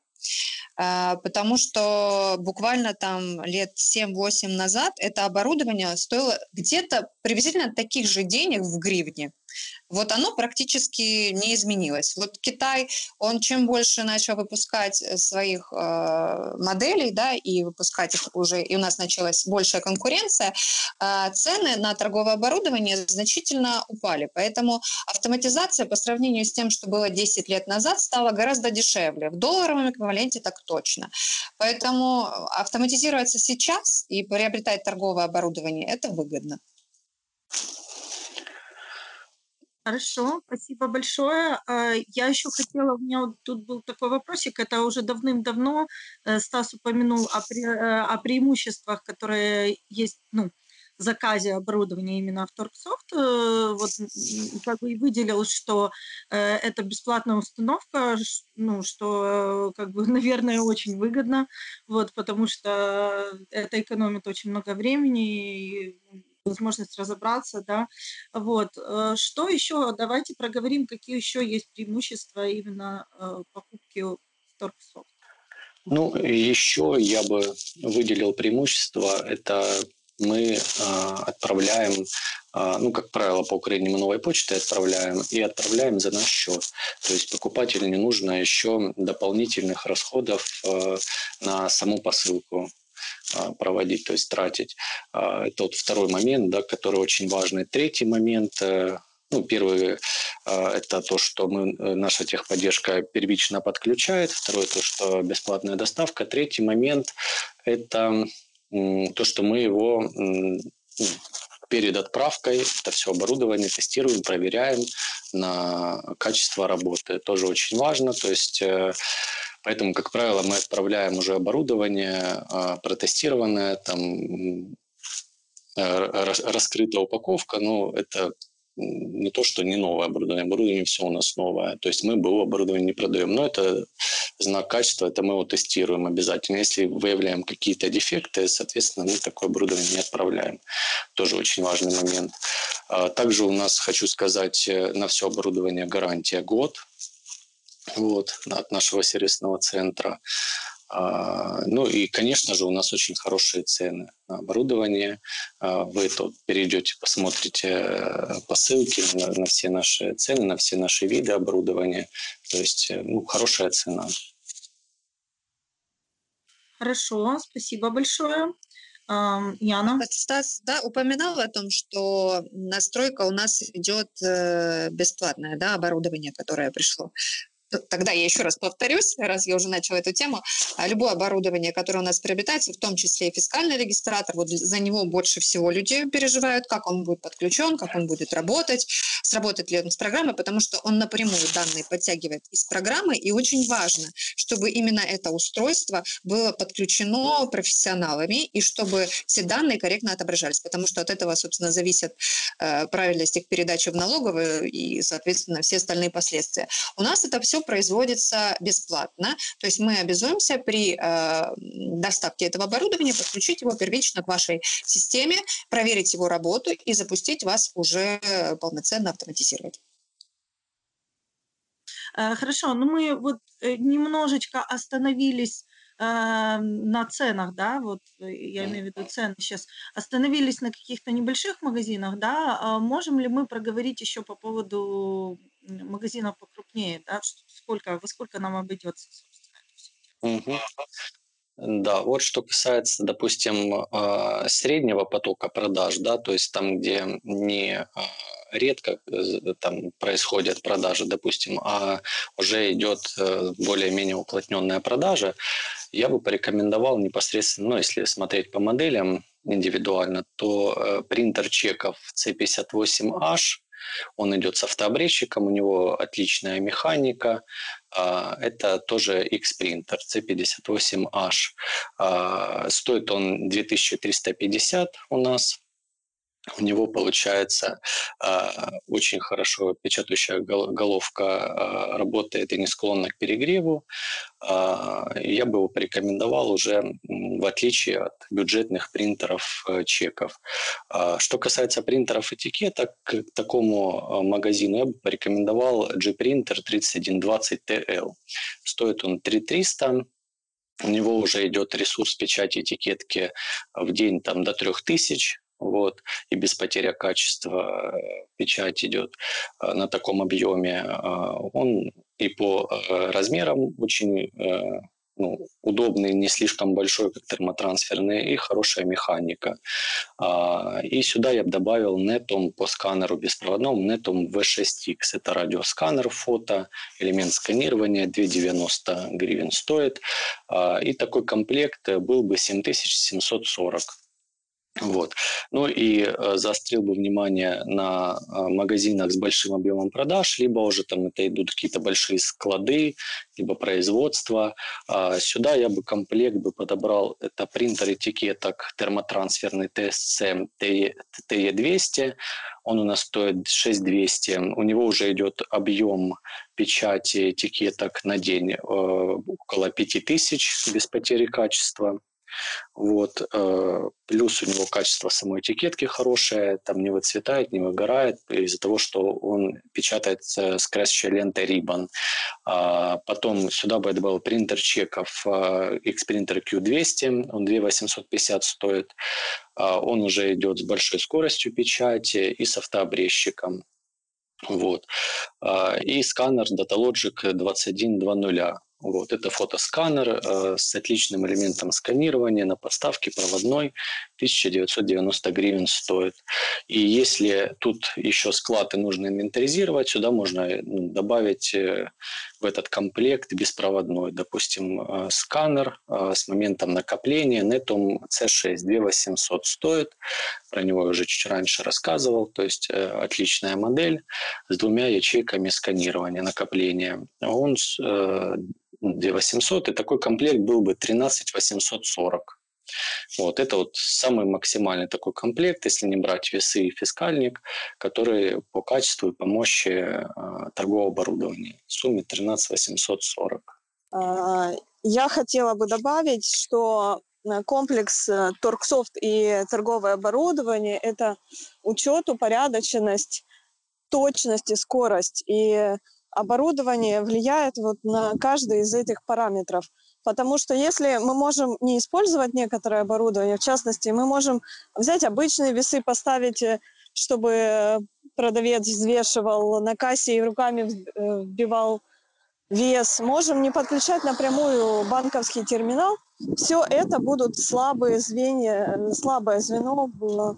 Э, потому что буквально там лет 7-8 назад это оборудование стоило где-то приблизительно таких же денег в гривне, вот оно практически не изменилось. Вот Китай, он чем больше начал выпускать э, своих э, моделей, да, и выпускать их уже, и у нас началась большая конкуренция, э, цены на торговое оборудование значительно упали. Поэтому автоматизация по сравнению с тем, что было 10 лет назад, стала гораздо дешевле. В долларовом эквиваленте так точно. Поэтому автоматизироваться сейчас и приобретать торговое оборудование – это выгодно. Хорошо, спасибо большое. А, я еще хотела, у меня вот тут был такой вопросик, это уже давным-давно э, Стас упомянул о, пре, э, о преимуществах, которые есть ну, в заказе оборудования именно в Торксофт. Э, вот как бы выделил, что это бесплатная установка, ну, что, как бы, наверное, очень выгодно, вот, потому что это экономит очень много времени, и возможность разобраться, да. Вот. Э, что еще? Давайте проговорим, какие еще есть преимущества именно э, покупки в Торксофт. Ну, еще я бы выделил преимущество. Это мы э, отправляем, э, ну, как правило, по Украине мы новой почтой отправляем, и отправляем за наш счет. То есть покупателю не нужно еще дополнительных расходов э, на саму посылку. А, проводить, то есть тратить. А, это вот второй момент, да, который очень важный. Третий момент, э, ну, первый а, – это то, что мы, э, наша техподдержка первично подключает. Второй – то, что бесплатная доставка. Третий момент – это то, что мы его ну, перед отправкой это все оборудование тестируем, проверяем на качество работы. Тоже очень важно. То есть э, Поэтому, как правило, мы отправляем уже оборудование а, протестированное, там э, раскрытая упаковка, но это не то, что не новое оборудование, оборудование все у нас новое. То есть мы БУ оборудование не продаем, но это знак качества, это мы его тестируем обязательно. Если выявляем какие-то дефекты, соответственно, мы такое оборудование не отправляем. Тоже очень важный момент. А, также у нас, хочу сказать, э, на все оборудование гарантия год вот, от нашего сервисного центра. А, ну и, конечно же, у нас очень хорошие цены на оборудование. А, вы тут перейдете, посмотрите по ссылке на, на все наши цены, на все наши виды оборудования. То есть, э, ну, хорошая цена. Хорошо, спасибо большое. Яна? Стас да, упоминал о том, что настройка у нас идет э, бесплатное да, оборудование, которое пришло тогда я еще раз повторюсь, раз я уже начала эту тему, а любое оборудование, которое у нас приобретается, в том числе и фискальный регистратор, вот за него больше всего людей переживают, как он будет подключен, как он будет работать, сработает ли он с программой, потому что он напрямую данные подтягивает из программы, и очень важно, чтобы именно это устройство было подключено профессионалами, и чтобы все данные корректно отображались, потому что от этого, собственно, зависит э, правильность их передачи в налоговую и, соответственно, все остальные последствия. У нас это все производится бесплатно. То есть мы обязуемся при э, доставке этого оборудования подключить его первично к вашей системе, проверить его работу и запустить вас уже полноценно автоматизировать. Э, хорошо, ну мы вот э, немножечко остановились э, на ценах, да, вот я имею в виду цены сейчас, остановились на каких-то небольших магазинах, да, а можем ли мы проговорить еще по поводу магазинов покрупнее, да, сколько, во сколько нам обойдется, собственно, угу. Да, вот что касается, допустим, а, среднего потока продаж, да, то есть там, где не а, редко там происходят продажи, допустим, а уже идет э, более-менее уплотненная продажа, я бы порекомендовал непосредственно, ну, если смотреть по моделям индивидуально, то э, принтер чеков C58H он идет с автобрезчиком, у него отличная механика. А, это тоже X-принтер C58H. А, стоит он 2350 у нас. У него получается э, очень хорошо печатающая головка э, работает и не склонна к перегреву. Э, я бы его порекомендовал уже в отличие от бюджетных принтеров э, чеков. Э, что касается принтеров этикеток, к такому магазину я бы порекомендовал G-Printer 3120TL. Стоит он 3300, у него уже идет ресурс печати этикетки в день там, до 3000, вот, и без потери качества э, печать идет э, на таком объеме. Э, он и по размерам очень ну, удобный, не слишком большой, как термотрансферный, и хорошая механика. И сюда я добавил Netom по сканеру беспроводному, Netom V6X. Это радиосканер фото, элемент сканирования, 290 гривен стоит. И такой комплект был бы 7740 вот. Ну и э, заострил бы внимание на э, магазинах с большим объемом продаж, либо уже там это идут какие-то большие склады, либо производство. А сюда я бы комплект бы подобрал, это принтер этикеток термотрансферный TSC TE200, он у нас стоит 6200, у него уже идет объем печати этикеток на день э, около 5000 без потери качества. Вот. Э, плюс у него качество самой этикетки хорошее, там не выцветает, не выгорает из-за того, что он печатается с красящей лентой Ribbon. А потом сюда бы добавил принтер чеков э, X-Printer Q200, он 2850 стоит. А он уже идет с большой скоростью печати и с автообрезчиком. Вот. А, и сканер Datalogic 2120. Вот, это фотосканер э, с отличным элементом сканирования на подставке проводной, 1990 гривен стоит. И если тут еще склады нужно инвентаризировать, сюда можно ну, добавить э, в этот комплект беспроводной, допустим, э, сканер э, с моментом накопления Netum C6 2800 стоит, про него я уже чуть раньше рассказывал, то есть э, отличная модель с двумя ячейками сканирования, накопления. Он 2800, и такой комплект был бы 13840. Вот, это вот самый максимальный такой комплект, если не брать весы и фискальник, который по качеству и по мощи э, торгового оборудования. В сумме 13 840. А, я хотела бы добавить, что э, комплекс э, Торксофт и торговое оборудование – это учет, упорядоченность, точность и скорость. И оборудование влияет вот на каждый из этих параметров. Потому что если мы можем не использовать некоторое оборудование, в частности, мы можем взять обычные весы, поставить, э, чтобы продавец взвешивал на кассе и руками э, вбивал вес. Можем не подключать напрямую банковский терминал. Все это будут слабые звенья, слабое звено в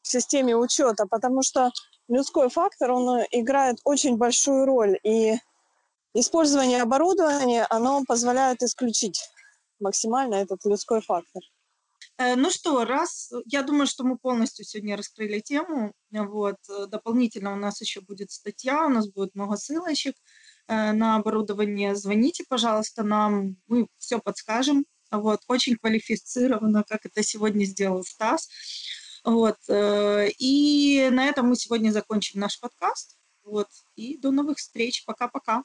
системе учета, потому что людской фактор, он играет очень большую роль. И использование оборудования, оно позволяет исключить максимально этот людской фактор. Э, ну что, раз, я думаю, что мы полностью сегодня раскрыли тему, вот, э, дополнительно у нас еще будет статья, у нас будет много ссылочек э, на оборудование. Звоните, пожалуйста, нам, мы все подскажем. Вот, очень квалифицированно, как это сегодня сделал Стас. Вот, и на этом мы сегодня закончим наш подкаст. Вот, и до новых встреч. Пока-пока.